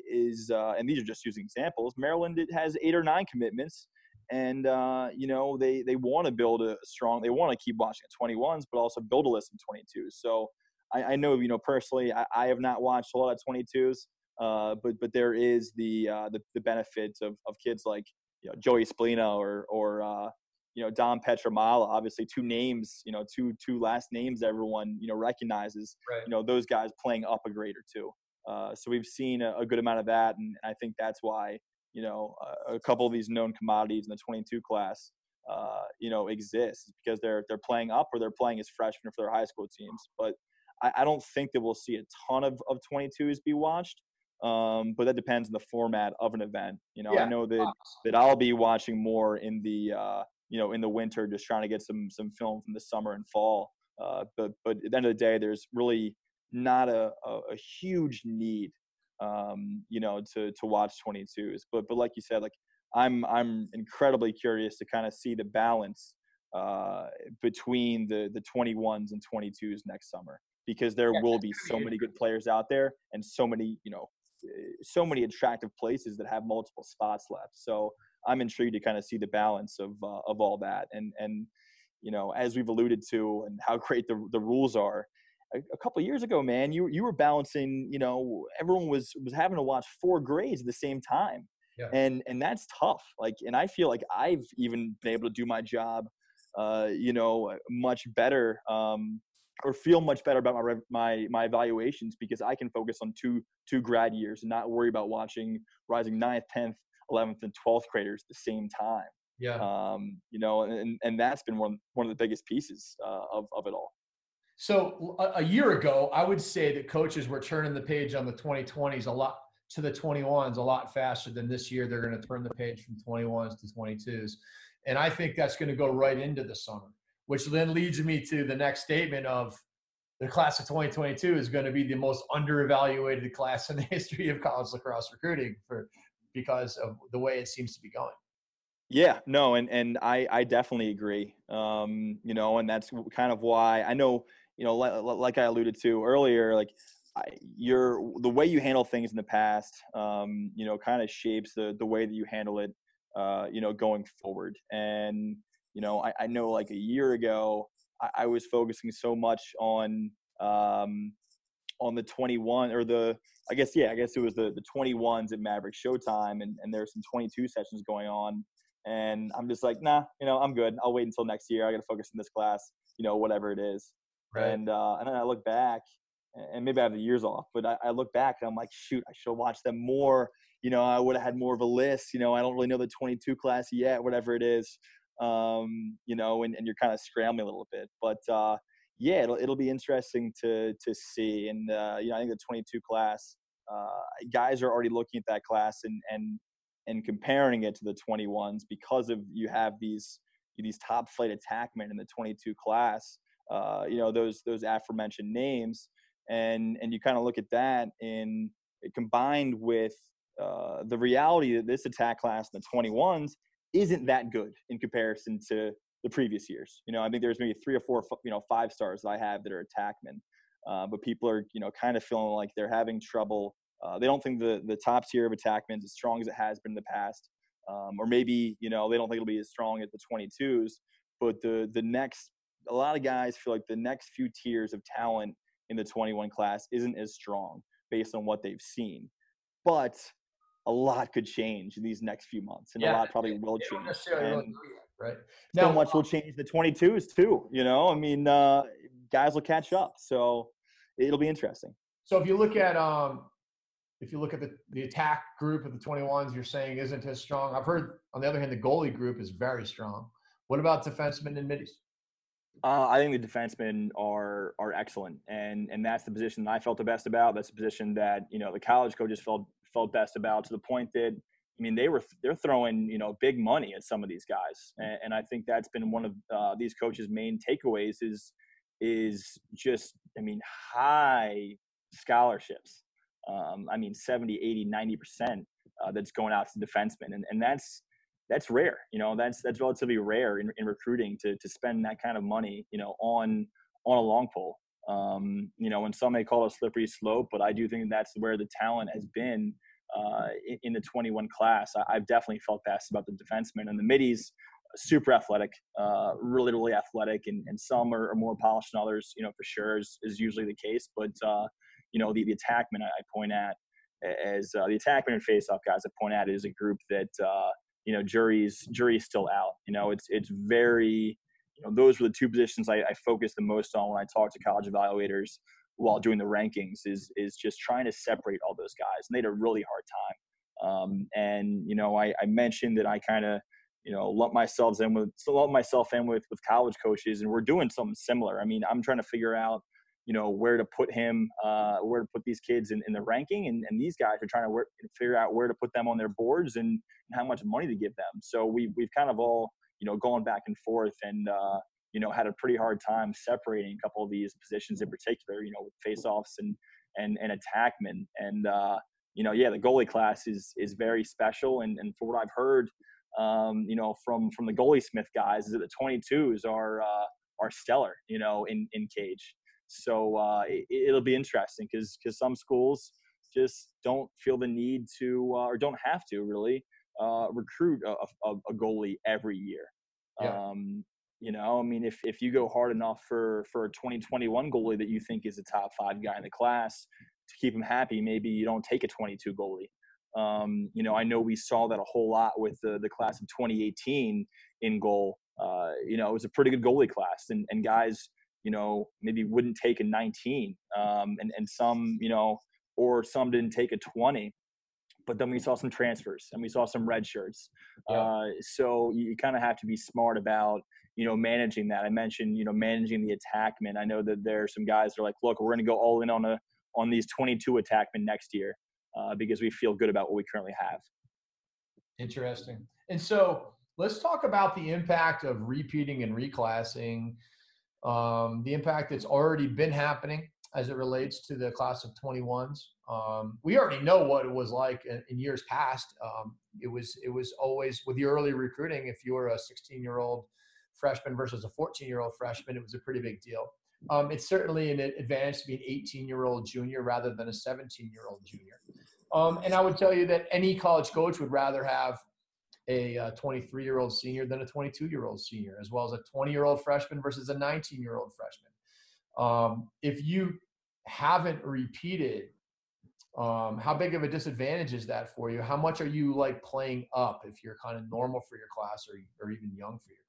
is, uh, and these are just using examples. Maryland has eight or nine commitments, and uh, you know they they want to build a strong. They want to keep watching at 21s, but also build a list of 22s. So I, I know you know personally, I, I, have not watched a lot of 22s, uh, but but there is the uh, the, the benefits of of kids like you know Joey Spallina or or uh, you know Dom Pietramala, obviously two names, you know two two last names everyone you know recognizes. Right. You know those guys playing up a grade or two. Uh, so we've seen a, a, good amount of that, and I think that's why you know a, a couple of these known commodities in the 22 class, uh, you know, exist because they're they're playing up or they're playing as freshmen for their high school teams. But I, I don't think that we'll see a ton of of 22s be watched. Um, but that depends on the format of an event. You know, yeah. I know that that I'll be watching more in the uh, you know in the winter, just trying to get some some film from the summer and fall. Uh, but but at the end of the day, there's really not a, a, a huge need, um, you know, to to watch 22s. But but like you said, like I'm I'm incredibly curious to kind of see the balance uh, between the the 21s and 22s next summer because there yeah, will be so many good players out there and so many you know eh, so many attractive places that have multiple spots left. So I'm intrigued to kind of see the balance of uh, of all that and and you know as we've alluded to and how great the the rules are a, a couple years ago, man, you you were balancing. You know, everyone was was having to watch four grades at the same time, yeah. and and that's tough. Like, and I feel like I've even been able to do my job, uh, you know, much better. Um, or feel much better about my my my evaluations because I can focus on two two grad years and not worry about watching rising ninth, tenth, eleventh, and twelfth graders at the same time. Yeah. Um, you know, and and that's been one one of the biggest pieces uh, of of it all. So a, a year ago, I would say that coaches were turning the page on the 2020s a lot to the 21s a lot faster than this year. They're going to turn the page from 21s to 22s. And I think that's going to go right into the summer, which then leads me to the next statement of the class of 2022 is going to be the most underevaluated class in the history of college lacrosse recruiting for because of the way it seems to be going. Yeah, no, and and I I definitely agree. Um, you know, and that's kind of why I know you know, like, I alluded to earlier, like your the way you handle things in the past, um, you know, kind of shapes the the way that you handle it, uh, you know, going forward. And you know, I, I know like a year ago, I, I was focusing so much on um, on the 21 or the I guess yeah, I guess it was the the 21s at Maverick Showtime, and and there's some 22 sessions going on. And I'm just like, nah, you know, I'm good. I'll wait until next year. I got to focus in this class, you know, whatever it is. Right. And uh, and then I look back, and maybe I have the years off, but I, I look back and I'm like, shoot, I should have watched them more. You know, I would have had more of a list. You know, I don't really know the 22 class yet, whatever it is. Um, you know, and, and you're kind of scrambling a little bit, but uh, yeah, it'll it'll be interesting to to see. And uh, you know, I think the 22 class uh, guys are already looking at that class and and and comparing it to the 21s because of you have these these top flight attackmen in the 22 class uh, you know those those aforementioned names and and you kind of look at that in combined with uh, the reality that this attack class in the 21s isn't that good in comparison to the previous years you know i think there's maybe three or four you know five stars that i have that are attackmen uh, but people are you know kind of feeling like they're having trouble Uh, they don't think the the top tier of attackmen is as strong as it has been in the past, um, or maybe you know they don't think it'll be as strong as the 22s. But the the next, a lot of guys feel like the next few tiers of talent in the 21 class isn't as strong based on what they've seen. But a lot could change in these next few months, and yeah, a lot probably will change. And right now, so much will change the 22s too. You know, I mean, uh, guys will catch up, so it'll be interesting. So if you look at um, if you look at the, the attack group of the 21s, you're saying isn't as strong. I've heard, on the other hand, the goalie group is very strong. What about defensemen and middies? Uh, I think the defensemen are are excellent, and and that's the position that I felt the best about. That's the position that you know the college coaches felt felt best about to the point that I mean they were they're throwing you know big money at some of these guys, and, and I think that's been one of uh, these coaches' main takeaways is is just I mean high scholarships um, I mean, 70, 80, 90% uh, that's going out to defensemen. And, and that's, that's rare, you know, that's, that's relatively rare in, in recruiting to, to spend that kind of money, you know, on, on a long pole. Um, you know, and some may call it a slippery slope, but I do think that's where the talent has been uh, in, the 21 class. I, have definitely felt best about the defensemen and the middies, super athletic, uh, really, really athletic, and, and some are, are, more polished than others, you know, for sure is, is usually the case. But, uh, you know, the, the attackmen I, point at as uh, the attackmen and faceoff guys I point at is a group that, uh, you know, jury's jury's still out. You know, it's it's very, you know, those were the two positions I, I focused the most on when I talked to college evaluators while doing the rankings. Is is just trying to separate all those guys, and they had a really hard time. Um, and you know, I, I mentioned that I kind of you know lump myself in with lump myself in with with college coaches, and we're doing something similar. I mean, I'm trying to figure out you know where to put him, uh, where to put these kids in, in the ranking, and, and these guys are trying to work, figure out where to put them on their boards and, and how much money to give them. So we we've kind of all you know going back and forth and uh, you know had a pretty hard time separating a couple of these positions in particular. You know, with faceoffs and and and attackmen and uh, you know yeah the goalie class is is very special and and for what I've heard um, you know from from the goalie smith guys is that the 22s are uh, are stellar you know in in cage so uh, it, will be interesting because because some schools just don't feel the need to uh, or don't have to really uh, recruit a, a, a, goalie every year. Yeah. Um, you know, I mean, if, if you go hard enough for, for a 2021 goalie that you think is a top five guy in the class to keep him happy, maybe you don't take a 22 goalie. Um, you know, I know we saw that a whole lot with the, the class of 2018 in goal. Uh, you know, it was a pretty good goalie class, and, and guys you know, maybe wouldn't take a 19, um, and and some, you know, or some didn't take a 20. But then we saw some transfers and we saw some red shirts. Yeah. Uh, so you, you kind of have to be smart about, you know, managing that. I mentioned, you know, managing the attackmen. I know that there are some guys that are like, look, we're going to go all in on a on these 22 attackmen next year uh, because we feel good about what we currently have. Interesting. And so let's talk about the impact of repeating and reclassing um, the impact that's already been happening as it relates to the class of 21s. Um, we already know what it was like in, in years past. Um, it was it was always with the early recruiting. If you were a 16 year old freshman versus a 14 year old freshman, it was a pretty big deal. Um, it's certainly an advantage to be an 18 year old junior rather than a 17 year old junior. Um, and I would tell you that any college coach would rather have a 23 year old senior than a 22 year old senior, as well as a 20 year old freshman versus a 19 year old freshman. Um, if you haven't repeated, um, how big of a disadvantage is that for you? How much are you like playing up if you're kind of normal for your class or, or even young for your?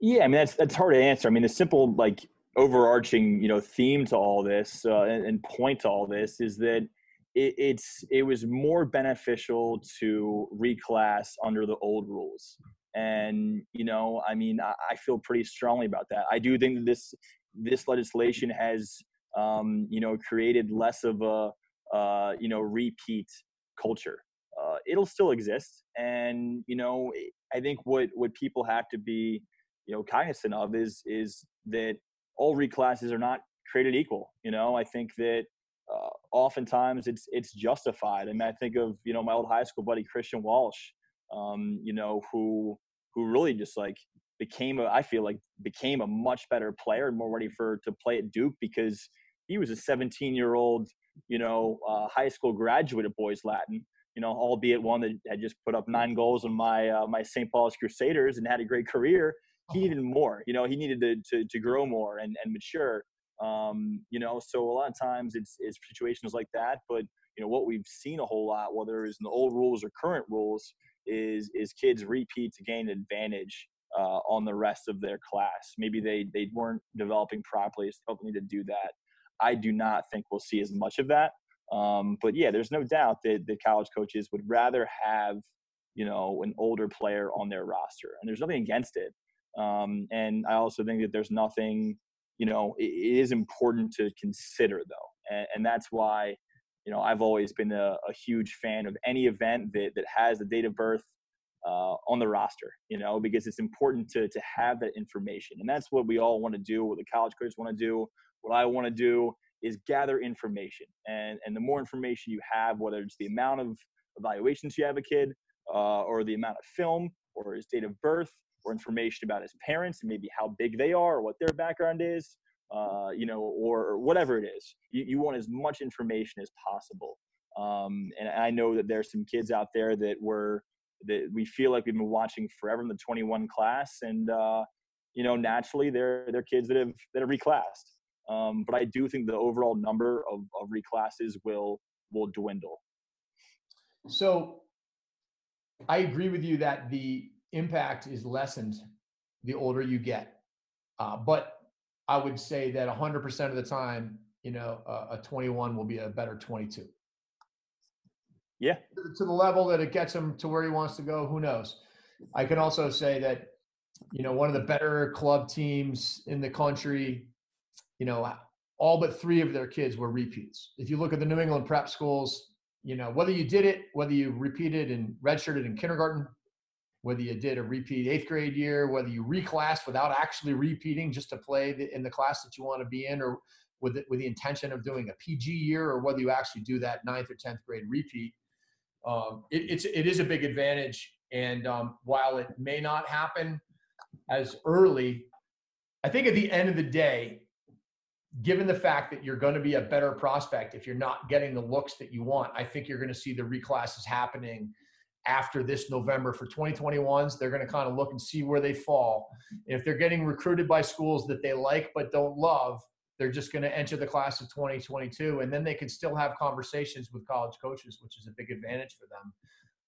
Yeah, I mean that's that's hard to answer. I mean the simple like overarching you know theme to all this uh, and, and point to all this is that it, it's it was more beneficial to reclass under the old rules. And you know i mean I, I, feel pretty strongly about that. I do think that this this legislation has um, you know created less of a uh, you know repeat culture. Uh, it'll still exist. And you know i think what what people have to be you know cognizant of is is that all reclasses are not created equal you know i think that uh, oftentimes it's it's justified. I mean, I think of you know my old high school buddy Christian Walsh, um, you know, who who really just like became a I feel like became a much better player and more ready for to play at Duke because he was a 17 year old you know, uh, high school graduate of boys Latin. You know, albeit one that had just put up nine goals in my uh, my St. Paul's Crusaders and had a great career. He needed more. You know, he needed to to, to grow more and, and mature. Um, you know, so a lot of times it's it's situations like that. But you know, what we've seen a whole lot, whether it's in the old rules or current rules, is is kids repeat to gain advantage uh, on the rest of their class. Maybe they they weren't developing properly, so they need to do that. I do not think we'll see as much of that. Um, but yeah, there's no doubt that the college coaches would rather have you know an older player on their roster, and there's nothing against it. Um, and I also think that there's nothing, you know, it, it is important to consider though, and, and that's why you know I've always been a, a, huge fan of any event that that has a date of birth uh, on the roster, you know, because it's important to to have that information, and that's what we all want to do. What the college coaches want to do, what I want to do is gather information, and and the more information you have, whether it's the amount of evaluations you have a kid, uh, or the amount of film, or his date of birth, or information about his parents, and maybe how big they are, or what their background is, uh, you know, or, or, whatever it is. You, you, want as much information as possible. Um, and I know that there's some kids out there that were that we feel like we've been watching forever in the 21 class, and uh, you know, naturally they're they're kids that have that have reclassed. Um, but I do think the overall number of, of reclasses will will dwindle. So I agree with you that the impact is lessened the older you get. Uh, but I would say that 100% of the time, you know, uh, a 21 will be a better 22. Yeah. To the level that it gets him to where he wants to go, who knows? I can also say that, you know, one of the better club teams in the country, you know, all but three of their kids were repeats. If you look at the New England prep schools, you know, whether you did it, whether you repeated and redshirted in kindergarten, whether you did a repeat eighth grade year, whether you reclassed without actually repeating just to play the, in the class that you want to be in, or with it, with the intention of doing a PG year, or whether you actually do that ninth or tenth grade repeat. Um, it, it's it is a big advantage, and um, while it may not happen as early, I think at the end of the day, given the fact that you're going to be a better prospect if you're not getting the looks that you want, I think you're going to see the reclasses happening after this November for 2021s. They're going to kind of look and see where they fall. And if they're getting recruited by schools that they like but don't love, they're just going to enter the class of 2022 and then they can still have conversations with college coaches which is a big advantage for them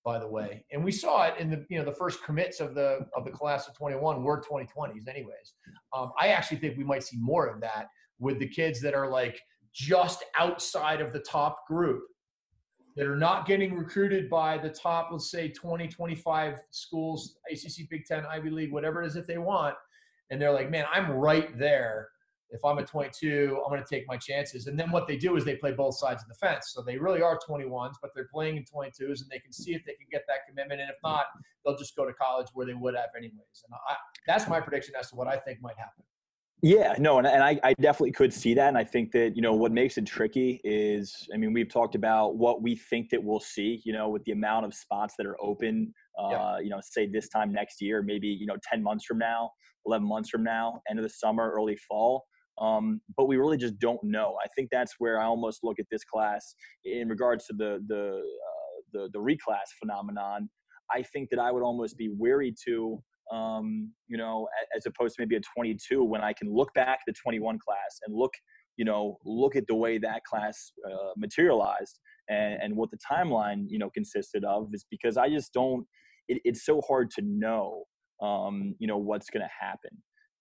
by the way and we saw it in the you know the first commits of the of the class of 21 were 2020s anyways um, i actually think we might see more of that with the kids that are like just outside of the top group that are not getting recruited by the top, let's say 20, 25 schools, ACC, Big Ten, Ivy League, whatever it is that they want. And they're like, man, I'm right there. If I'm a 22, I'm going to take my chances. And then what they do is they play both sides of the fence. So they really are 21s, but they're playing in 22s and they can see if they can get that commitment. And if not, they'll just go to college where they would have anyways. And I, that's my prediction as to what I think might happen. Yeah, no, and, and I, I definitely could see that. And I think that, you know, what makes it tricky is, I mean, we've talked about what we think that we'll see, you know, with the amount of spots that are open, uh, yeah. you know, say this time next year, maybe, you know, 10 months from now, 11 months from now, end of the summer, early fall. Um, but we really just don't know. I think that's where I almost look at this class in regards to the, the, uh, the, the reclass phenomenon. I think that I would almost be wary to, um, you know, as opposed to maybe a 22 when I can look back the 21 class and look, you know, look at the way that class uh, materialized and, and what the timeline, you know, consisted of is because I just don't, it, it's so hard to know, um, you know, what's going to happen.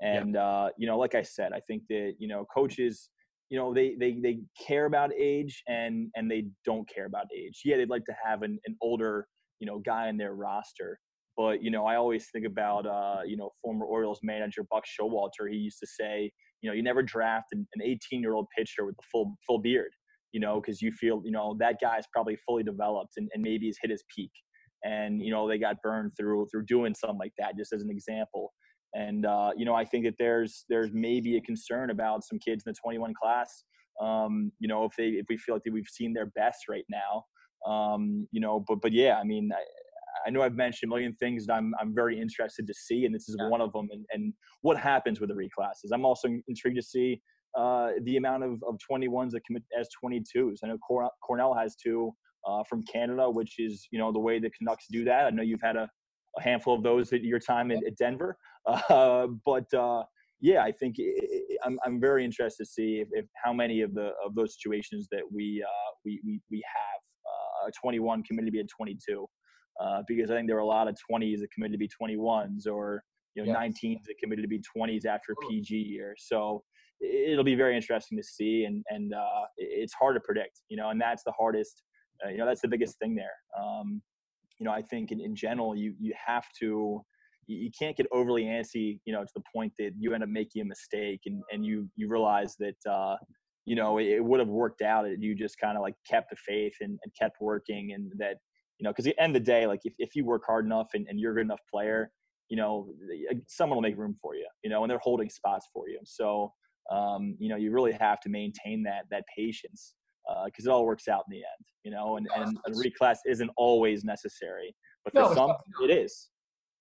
And, yeah. uh, you know, like I said, I think that, you know, coaches, you know, they, they, they care about age and, and they don't care about age. Yeah. They'd like to have an, an older, you know, guy in their roster but you know, I always think about uh, you know former Orioles manager Buck Showalter. He used to say, you know, you never draft an 18 year old pitcher with a full full beard, you know, because you feel you know that guy's probably fully developed and, and maybe has hit his peak. And you know they got burned through through doing something like that, just as an example. And uh, you know I think that there's there's maybe a concern about some kids in the 21 class. Um, you know if they if we feel like we've seen their best right now. Um, you know, but but yeah, I mean, I know I've mentioned a million things that I'm, I'm very interested to see, and this is yeah. one of them. And, and what happens with the reclasses? I'm also intrigued to see, uh, the amount of, of 21s that commit as 22s. I know Cornell has two uh, from Canada, which is you know the way the Canucks do that. I know you've had a, a handful of those at your time at, at Denver, uh, but uh, yeah, I think it, I'm I'm very interested to see if, if, how many of the of those situations that we uh, we, we we have uh, a 21 committed to be a 22. Uh, because I think there are a lot of 20s that committed to be 21s or you know yeah. 19s that committed to be 20s after PG year. So it'll be very interesting to see, and and uh, it's hard to predict, you know, and that's the hardest, uh, you know, that's the biggest thing there. Um, you know, I think in, in general, you you have to. You can't get overly antsy, you know, to the point that you end up making a mistake, and, and you you realize that uh, you know it, it would have worked out you just kind of like kept the faith and, and kept working, and that you know, because at the end of the day, like if, if you work hard enough and, and you're a good enough player, you know, someone will make room for you, you know, and they're holding spots for you. So, um, you know, you really have to maintain that, that patience because uh, it all works out in the end, you know, and, and a reclass isn't always necessary, but for no, some it is.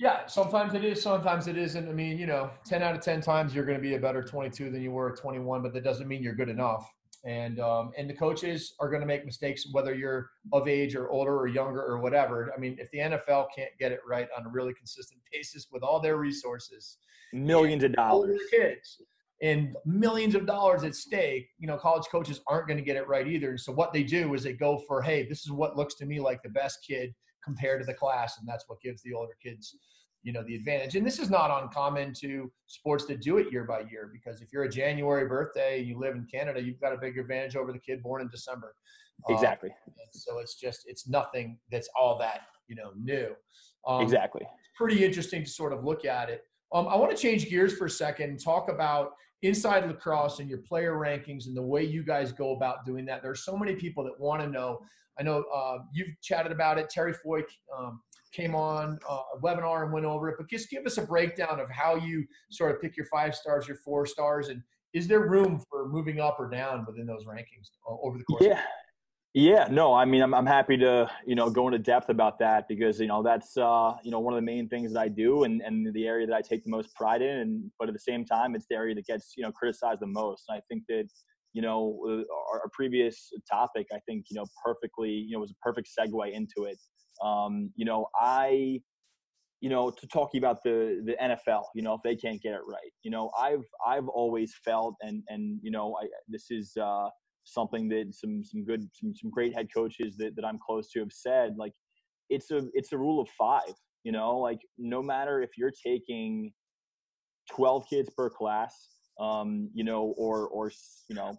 Yeah, sometimes it is, sometimes it isn't. I mean, you know, 10 out of 10 times you're going to be a better 22 than you were at 21, but that doesn't mean you're good enough and um, and the coaches are going to make mistakes whether you're of age or older or younger or whatever. I mean, if the NFL can't get it right on a really consistent basis with all their resources, millions of dollars, kids, and millions of dollars at stake, you know, college coaches aren't going to get it right either. And so what they do is they go for, hey, this is what looks to me like the best kid compared to the class, and that's what gives the older kids you know the advantage. And this is not uncommon to sports that do it year by year because if you're a january birthday and you live in canada you've got a bigger advantage over the kid born in december. Exactly. um, so it's just it's nothing that's all that you know new. Um, exactly. it's pretty interesting to sort of look at it. Um, i want to change gears for a second and talk about inside lacrosse and your player rankings and the way you guys go about doing that. There are so many people that want to know. I know uh, you've chatted about it. Terry foy um, came on uh, a webinar and went over it, but just give us a breakdown of how you sort of pick your five stars, your four stars, and is there room for moving up or down within those rankings uh, over the course? Yeah. Yeah, no, I mean, I'm, I'm happy to, you know, go into depth about that because, you know, that's, uh, you know, one of the main things that I do and, and the area that I take the most pride in. And, but at the same time, it's the area that gets, you know, criticized the most. And I think that, you know, our, our previous topic, I think, you know, perfectly, you know, was a perfect segue into it. Um, you know, I, you know, to talking about the the NFL, you know, if they can't get it right, you know, I've I've always felt, and and you know, I this is uh, something that some some good some some great head coaches that that I'm close to have said, like, it's a it's a rule of five, you know, like no matter if you're taking 12 kids per class, um, you know, or or you know,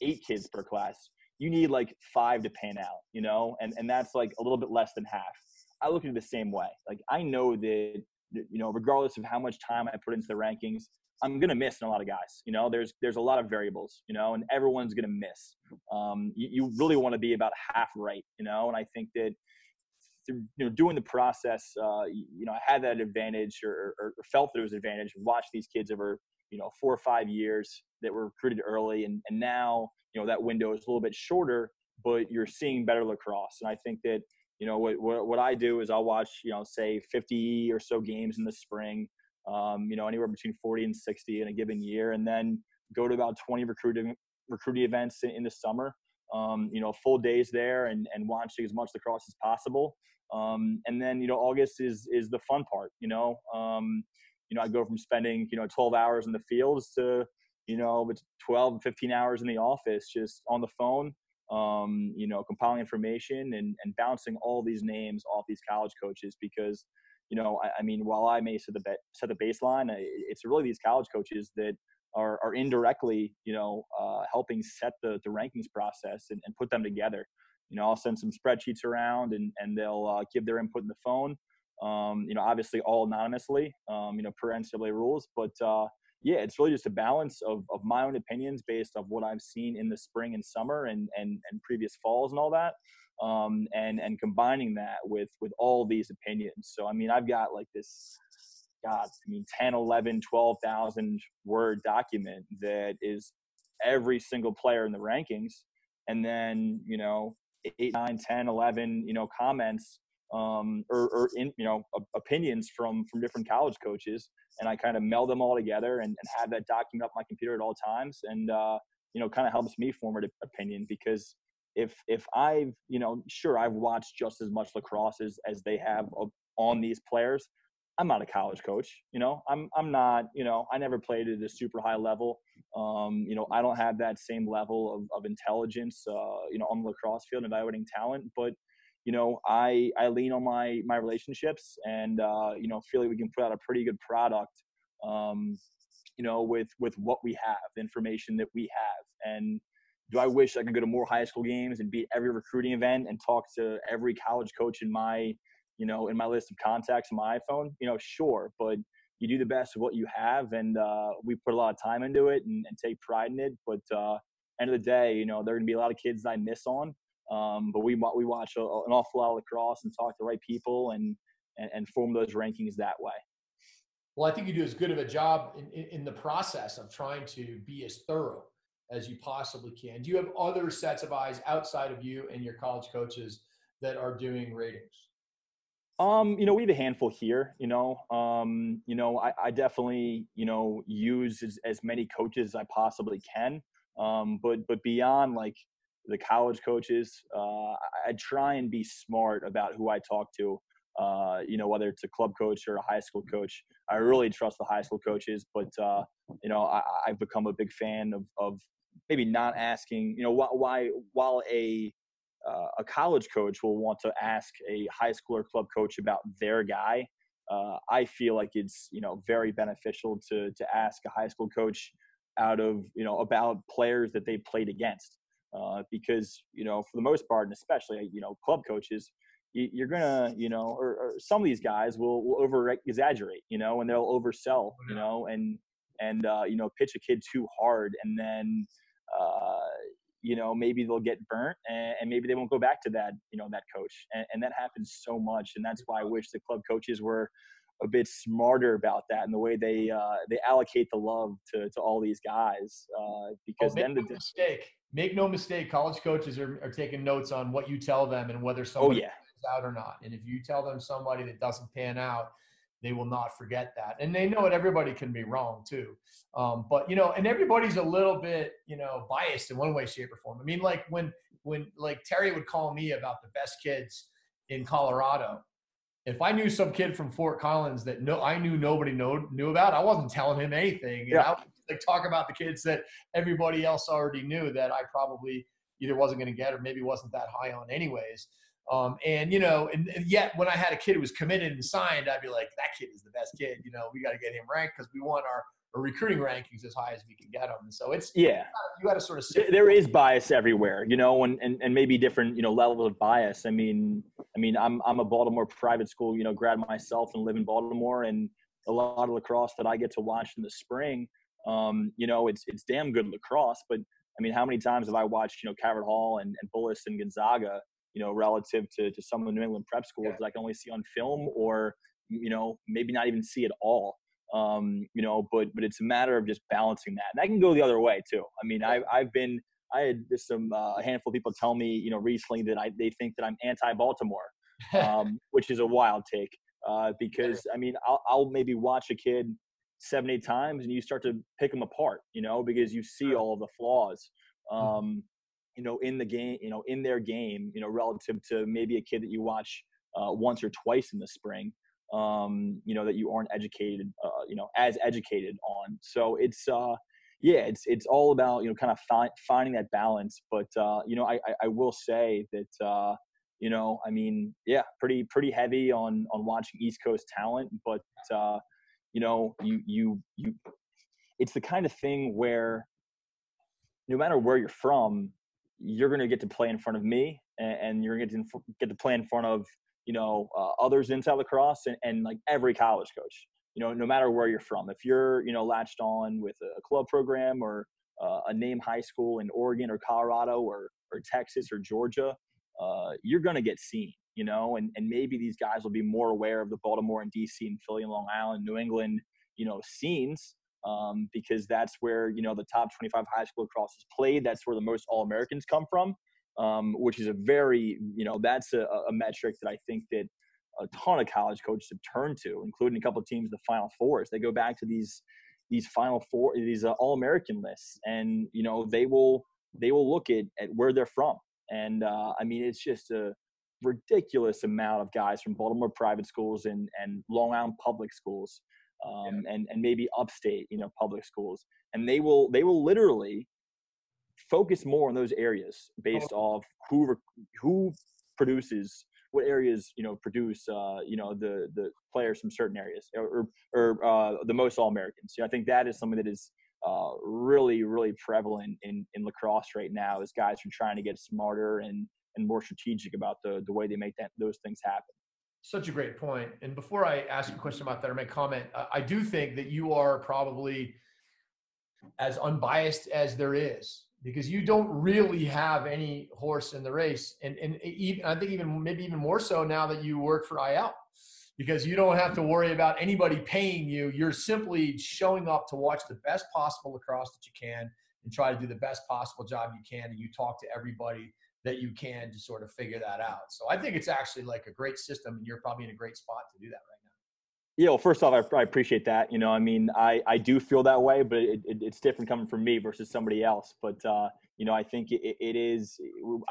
eight kids per class, you need like five to pan out, you know, and and that's like a little bit less than half. I look at it the same way. Like I know that you know, regardless of how much time I put into the rankings, I'm gonna miss a lot of guys. You know, there's there's a lot of variables, you know, and everyone's gonna miss. Um, you, you really want to be about half right, you know, and I think that through you know doing the process, uh, you know, I had that advantage or, or, felt that it was an advantage. Watch these kids over you know four or five years that were recruited early, and and now you know that window is a little bit shorter, but you're seeing better lacrosse. And I think that you know what what, what I do is I'll watch you know say 50 or so games in the spring, um, you know anywhere between 40 and 60 in a given year, and then go to about 20 recruiting recruiting events in, in the summer. Um, you know, full days there and, and watching as much lacrosse as possible. Um, and then, you know, August is, is the fun part, you know, um, you know, I go from spending, you know, 12 hours in the fields to, you know, it's 12 15 hours in the office, just on the phone, um, you know, compiling information and, and bouncing all these names off these college coaches because, you know, I, I mean, while I may set the, set the baseline, it's really these college coaches that are, are indirectly, you know, uh, helping set the, the rankings process and, and put them together. You know, I'll send some spreadsheets around and, and they'll uh, give their input in the phone. Um, you know, obviously all anonymously, um, you know, per NCAA rules, but, uh, yeah, it's really just a balance of, of my own opinions based of what I've seen in the spring and summer and, and, and previous falls and all that. Um, and, and combining that with, with all these opinions. So, I mean, I've got like this, God, I mean, 10, 11, 12,000 word document that is every single player in the rankings. And then, you know, 8, 9, 10, 11, you know, comments um, or, or in, you know opinions from from different college coaches, and I kind of meld them all together and, and have that document up my computer at all times, and uh, you know kind of helps me form an opinion because if if I've you know sure I've watched just as much lacrosse as, as they have on these players. I'm not a college coach, you know. I'm I'm not, you know. I never played at a super high level. Um, you know, I don't have that same level of, of intelligence, uh, you know, on the lacrosse field evaluating talent. But you know, I I lean on my my relationships, and uh, you know, feel like we can put out a pretty good product. Um, you know, with with what we have, the information that we have, and do I wish I could go to more high school games and be every recruiting event and talk to every college coach in my, you know, in my list of contacts on my iPhone? You know, sure, but you do the best of what you have, and uh, we put a lot of time into it and, and take pride in it. But uh, end of the day, you know, there are going to be a lot of kids that I miss on, um, but we we watch a, an awful lot of lacrosse and talk to the right people and, and, and form those rankings that way. Well, I think you do as good of a job in, in, in the process of trying to be as thorough as you possibly can. Do you have other sets of eyes outside of you and your college coaches that are doing ratings? Um, you know, we have a handful here. You know, um, you know, I, I definitely, you know, use as, as many coaches as I possibly can. Um, but but beyond like the college coaches, uh, I try and be smart about who I talk to. Uh, you know, whether it's a club coach or a high school coach. I really trust the high school coaches, but uh, you know, I, have become a big fan of, of maybe not asking. You know, why, why while a uh, a college coach will want to ask a high school or club coach about their guy. Uh, I feel like it's you know very beneficial to to ask a high school coach out of you know about players that they played against uh, because you know for the most part and especially you know club coaches you're gonna, you know, or, or, some of these guys will, will over exaggerate, you know, and they'll oversell, oh, you know, and and uh, you know, pitch a kid too hard, and then uh, you know maybe they'll get burnt, and, and, maybe they won't go back to that, you know, that coach, and, and that happens so much, and that's why I wish the club coaches were a bit smarter about that and the way they uh, they allocate the love to, to all these guys uh, because oh, then the mistake make no mistake college coaches are, are taking notes on what you tell them and whether somebody oh, yeah out or not. And if you tell them somebody that doesn't pan out, they will not forget that. And they know that everybody can be wrong too. Um, but you know, and everybody's a little bit, you know, biased in one way, shape, or form. I mean, like when when like Terry would call me about the best kids in Colorado. If I knew some kid from Fort Collins that no, I knew nobody know, knew about, I wasn't telling him anything. Yeah. know, like talk about the kids that everybody else already knew that I probably either wasn't going to get or maybe wasn't that high on anyways. Um, and you know, and, and, yet when I had a kid who was committed and signed, I'd be like, that kid is the best kid. You know, we got to get him ranked because we want our, our, recruiting rankings as high as we can get them. And so it's yeah, you got to sort of there is bias everywhere, you know, and, and and maybe different you know levels of bias. I mean, I mean, I'm I'm a Baltimore private school you know grad myself and live in Baltimore, and a lot of lacrosse that I get to watch in the spring. Um, you know, it's it's damn good lacrosse, but I mean, how many times have I watched, you know, Calvert Hall and, and Bullis and Gonzaga, you know, relative to, to some of the New England prep schools yeah. that I can only see on film or, you know, maybe not even see at all. Um, you know, but but it's a matter of just balancing that. And that can go the other way too. I mean, I've I've been I had just some uh, a handful of people tell me, you know, recently that I they think that I'm anti-Baltimore, um, which is a wild take. Uh, because I mean, I'll, I'll maybe watch a kid seven, eight times, and you start to pick them apart, you know, because you see all of the flaws. Hmm. Um, you know, in the game, you know, in their game, you know, relative to maybe a kid that you watch uh, once or twice in the spring, um, you know, that you aren't educated, uh, you know, as educated on. So it's, uh, yeah, it's it's all about you know kind of fi- finding that balance. But uh, you know, I, I, I will say that uh, you know, I mean, yeah, pretty pretty heavy on on watching East Coast talent, but uh, you know, you you you, it's the kind of thing where no matter where you're from, you're going to get to play in front of me and, and you're going to get to play in front of you know uh, others in lacrosse and, and like every college coach you know no matter where you're from. If you're you know latched on with a club program or uh, a name high school in oregon or colorado or, or texas or georgia uh, you're going to get seen you know and, and maybe these guys will be more aware of the baltimore and dc and philly and long island new england you know scenes um, because that's where you know the top 25 high school lacrosse is played. That's where the most All Americans come from, um, which is a very you know that's a, a, metric that I think that a ton of college coaches have turned to, including a couple of teams the Final Fours. They go back to these these Final Four, these uh, All American lists, and you know they will they will look at at where they're from. And uh, I mean, it's just a ridiculous amount of guys from Baltimore private schools and and Long Island public schools, um, yeah. and and maybe upstate, you know, public schools, and they will they will literally focus more on those areas based oh. off who who produces what areas you know produce uh, you know the the players from certain areas or or uh, the most all Americans. You know, I think that is something that is uh, really really prevalent in in lacrosse right now. Is guys are trying to get smarter and and more strategic about the the way they make that those things happen. Such a great point. And before I ask a question about that or make comment, uh, I do think that you are probably as unbiased as there is because you don't really have any horse in the race. And, and even, I think even maybe even more so now that you work for IL because you don't have to worry about anybody paying you. You're simply showing up to watch the best possible lacrosse that you can and try to do the best possible job you can. And you talk to everybody that you can to sort of figure that out. So I think it's actually like a great system and you're probably in a great spot to do that right now. yeah, well, first off, I, I, appreciate that. You know, I mean, I, I do feel that way, but it, it, it's different coming from me versus somebody else. But, uh, you know, I think it, it is,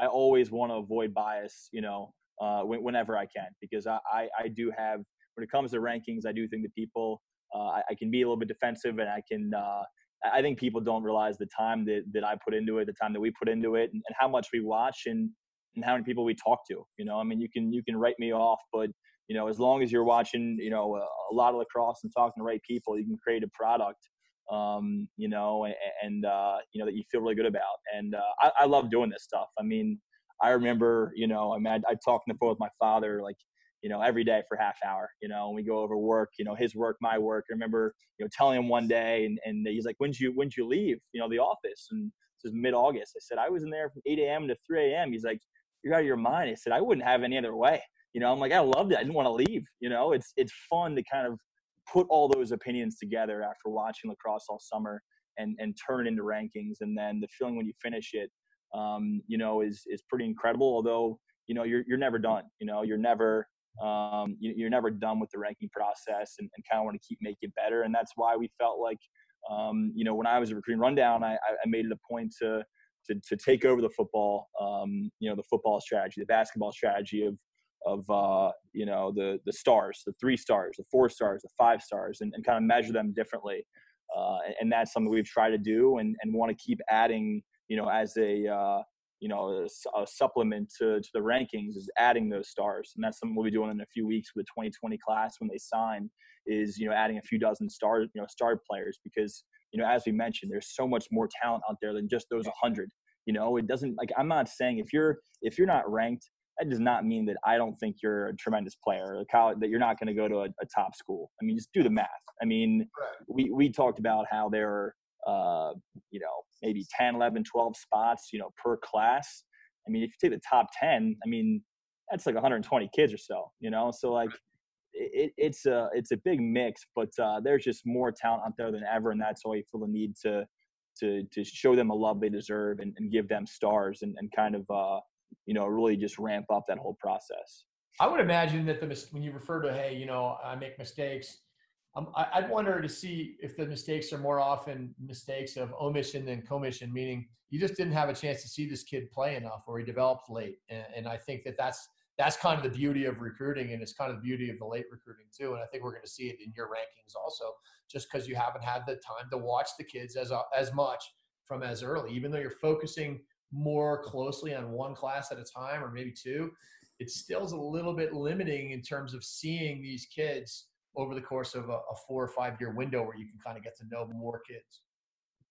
I always want to avoid bias, you know, uh, whenever I can, because I, I, I, do have, when it comes to rankings, I do think that people, uh, I, I, can be a little bit defensive and I can, uh, I think people don't realize the time that, that I put into it, the time that we put into it, and, and how much we watch and, and how many people we talk to. You know, I mean, you can you can write me off, but you know, as long as you're watching, you know, a, lot of lacrosse and talking to the right people, you can create a product, um, you know, and, and uh, you know that you feel really good about. And uh, I, I love doing this stuff. I mean, I remember, you know, I mean, I, I talk on the phone with my father, like, you know, every day for half hour, you know, and we go over work, you know, his work, my work. I remember, you know, telling him one day and, and he's like, when'd you, when'd you leave, you know, the office? And this is mid August. I said, I was in there from 8 a.m. to 3 a.m. He's like, you're out of your mind. I said, I wouldn't have any other way you know i'm like i loved it i didn't want to leave you know it's it's fun to kind of put all those opinions together after watching lacrosse all summer and and turn it into rankings and then the feeling when you finish it um, you know is is pretty incredible although you know you're you're never done you know you're never um, you, are never done with the ranking process and, and kind of want to keep making it better and that's why we felt like um, you know when i was a recruiting rundown I, I made it a point to to, to take over the football, um, you know, the football strategy, the basketball strategy of of uh, you know the the stars, the three stars, the four stars, the five stars, and, and kind of measure them differently. Uh, and that's something we've tried to do, and, and want to keep adding. You know, as a uh, you know a, a, supplement to, to the rankings is adding those stars, and that's something we'll be doing in a few weeks with the 2020 class when they sign. Is you know adding a few dozen star you know star players because you know as we mentioned, there's so much more talent out there than just those 100 you know it doesn't like i'm not saying if you're if you're not ranked that does not mean that I don't think you're a tremendous player, college, that you're not going to go to a, a, top school. I mean, just do the math. I mean, we, we talked about how there are, uh, you know, maybe 10, 11, 12 spots, you know, per class. I mean, if you take the top 10, I mean, that's like 120 kids or so, you know? So like, it, it's a it's a big mix, but uh, there's just more talent out there than ever, and that's why you feel the need to to to show them a love they deserve and, and give them stars and, and kind of uh, you know, really just ramp up that whole process. I would imagine that the when you refer to hey, you know, I make mistakes. Um, I, would wonder to see if the mistakes are more often mistakes of omission than commission, meaning you just didn't have a chance to see this kid play enough, or he developed late. And, and I think that that's that's kind of the beauty of recruiting, and it's kind of the beauty of the late recruiting too. And I think we're going to see it in your rankings also, just because you haven't had the time to watch the kids as as much from as early, even though you're focusing more closely on one class at a time or maybe two, it still is a little bit limiting in terms of seeing these kids over the course of a, a four or five year window where you can kind of get to know more kids.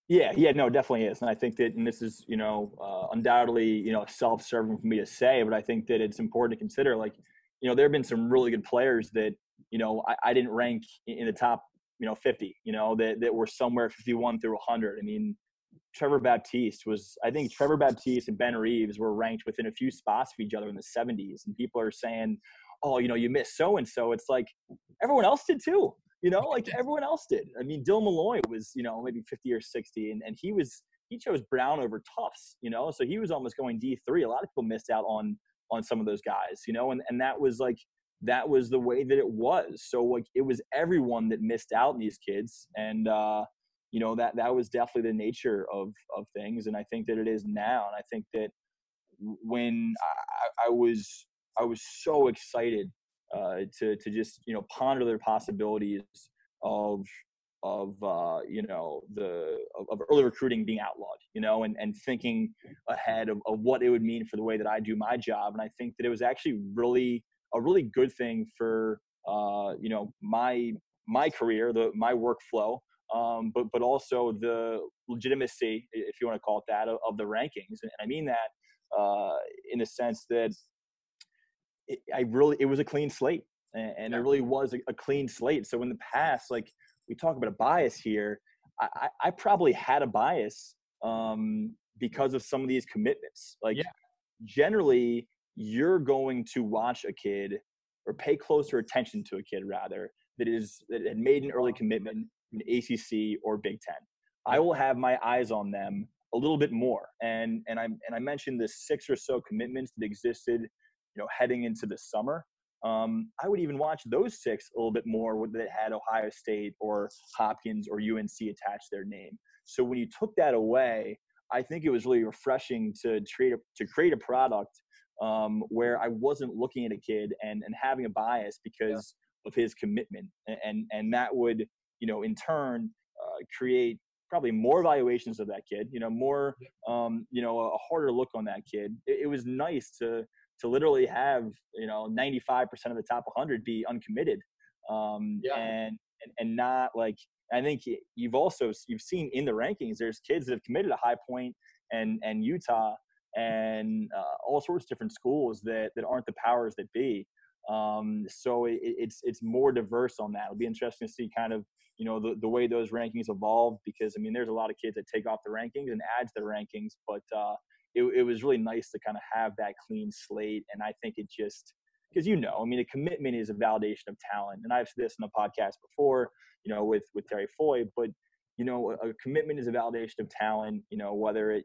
Yeah, yeah, no, definitely is, and I think that, and this is, you know, uh, undoubtedly, you know, self-serving for me to say, but I think that it's important to consider. Like, you know, there have been some really good players that, you know, I, I didn't rank in the top, you know, 50. You know, that that were somewhere 51 through 100. I mean, Trevor Baptiste was, I think Trevor Baptiste and Ben Reeves were ranked within a few spots of each other in the 70s. And people are saying, oh, you know, you missed so and so. It's like everyone else did too. You know, like everyone else did. I mean, Dylan Molloy was, you know, maybe 50 or 60, and, and he was, he chose Brown over Tufts, you know, so he was almost going D3. A lot of people missed out on on some of those guys, you know, and, and that was like that was the way that it was. So like it was everyone that missed out on these kids, and uh, you know that that was definitely the nature of of things, and I think that it is now. And I think that when I, I was I was so excited uh, to to just you know ponder their possibilities of of uh, you know the of, of, early recruiting being outlawed, you know, and and thinking ahead of, of what it would mean for the way that I do my job, and I think that it was actually really a really good thing for uh, you know my my career, the my workflow, um, but but also the legitimacy, if you want to call it that, of, of the rankings, and I mean that uh, in the sense that it, I really it was a clean slate, and, and yeah. it really was a, a clean slate. So in the past, like we talk about a bias here, I, I probably had a bias um, because of some of these commitments. Like yeah. generally, you're going to watch a kid or pay closer attention to a kid rather that is that had made an early commitment in ACC or Big Ten. I will have my eyes on them a little bit more. And and I and I mentioned the six or so commitments that existed, you know, heading into the summer. Um, I would even watch those six a little bit more that had Ohio State or Hopkins or UNC attached their name. So when you took that away, I think it was really refreshing to create a, to create a product um, where I wasn't looking at a kid and, and having a bias because yeah. of his commitment, and and that would you know in turn uh, create probably more evaluations of that kid. You know, more um, you know a harder look on that kid. It, it was nice to to literally have you know 95% of the top 100 be uncommitted um, yeah. and, and and not like I think you've also you've seen in the rankings there's kids that have committed a High Point and and Utah and uh, all sorts of different schools that that aren't the powers that be. Um, so it, it's it's more diverse on that. It'll be interesting to see kind of you know the, the way those rankings evolve because I mean there's a lot of kids that take off the rankings and add to the rankings, but uh, it, it was really nice to kind of have that clean slate. And I think it just, because you know, I mean, a commitment is a validation of talent. And I've said this in the podcast before, you know, with, with Terry Foy, but, you know, a, a commitment is a validation of talent, you know, whether it,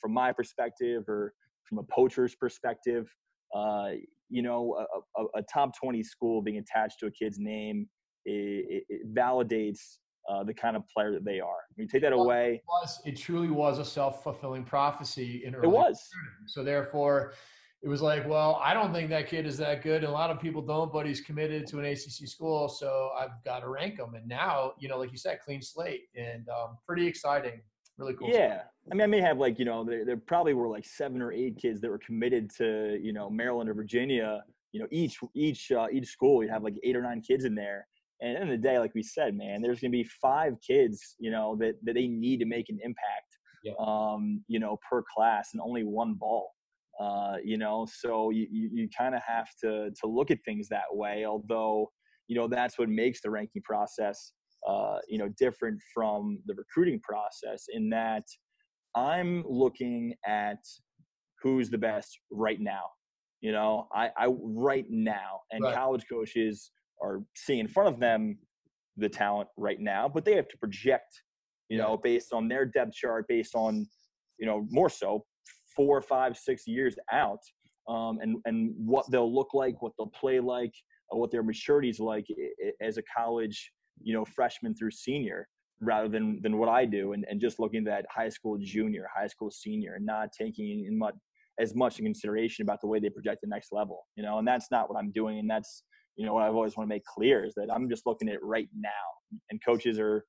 from my perspective or from a poacher's perspective, uh, you know, a, a, a, top 20 school being attached to a kid's name, it, it validates uh, the kind of player that they are. When you take that away, it, was, it truly was a self fulfilling prophecy. In it was. So therefore, it was like, well, I don't think that kid is that good, and a lot of people don't, but he's committed to an ACC school, so I've got to rank him. And now, you know, like you said, clean slate, and um, pretty exciting. Really cool. Yeah, I mean, I may have like you know, there, there probably were like seven or eight kids that were committed to you know Maryland or Virginia. You know, each each uh, each school, you have like eight or nine kids in there and at the end of the day, like we said, man, there's going to be five kids, you know, that, that they need to make an impact, yeah. um, you know, per class and only one ball, uh, you know, so you, you, you kind of have to, to look at things that way. Although, you know, that's what makes the ranking process, uh, you know, different from the recruiting process in that I'm looking at who's the best right now. You know, I, I right now, and right. college coaches are seeing in front of them the talent right now, but they have to project, you know, based on their depth chart, based on, you know, more so four, five, six years out, um, and and what they'll look like, what they'll play like, uh, what their maturity is like as a college, you know, freshman through senior, rather than than what I do, and and just looking at high school junior, high school senior, and not taking in much as much in consideration about the way they project the next level, you know, and that's not what I'm doing, and that's you know what I've always want to make clear is that I'm just looking at right now, and coaches are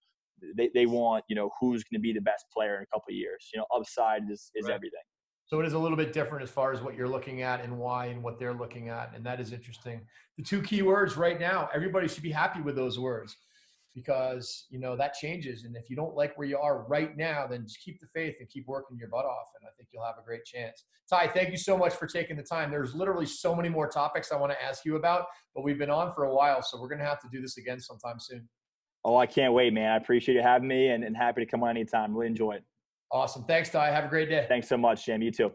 they, they want you know who's going to be the best player in a couple of years. You know, upside is is right. everything. So it is a little bit different as far as what you're looking at and why and what they're looking at, and that is interesting. The two key words right now, everybody should be happy with those words because you know that changes. And if you don't like where you are right now then just keep the faith and keep working your butt off and i think you'll have a great chance. Ty thank you so much for taking the time. There's literally so many more topics i want to ask you about but we've been on for a while so we're going to have to do this again sometime soon. Oh i can't wait man. I appreciate you having me and, and happy to come on anytime. Really enjoy it. Awesome. Thanks ty. Have a great day. Thanks so much jim. You too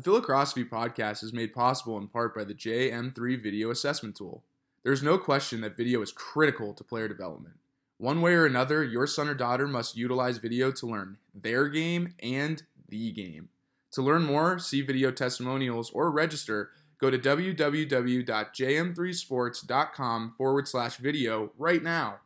The Philacrosseophy podcast is made possible in part by the JM3 video assessment tool. There's no question that video is critical to player development. One way or another, your son or daughter must utilize video to learn their game and the game. To learn more, see video testimonials, or register, go to www.jm3sports.com forward slash video right now.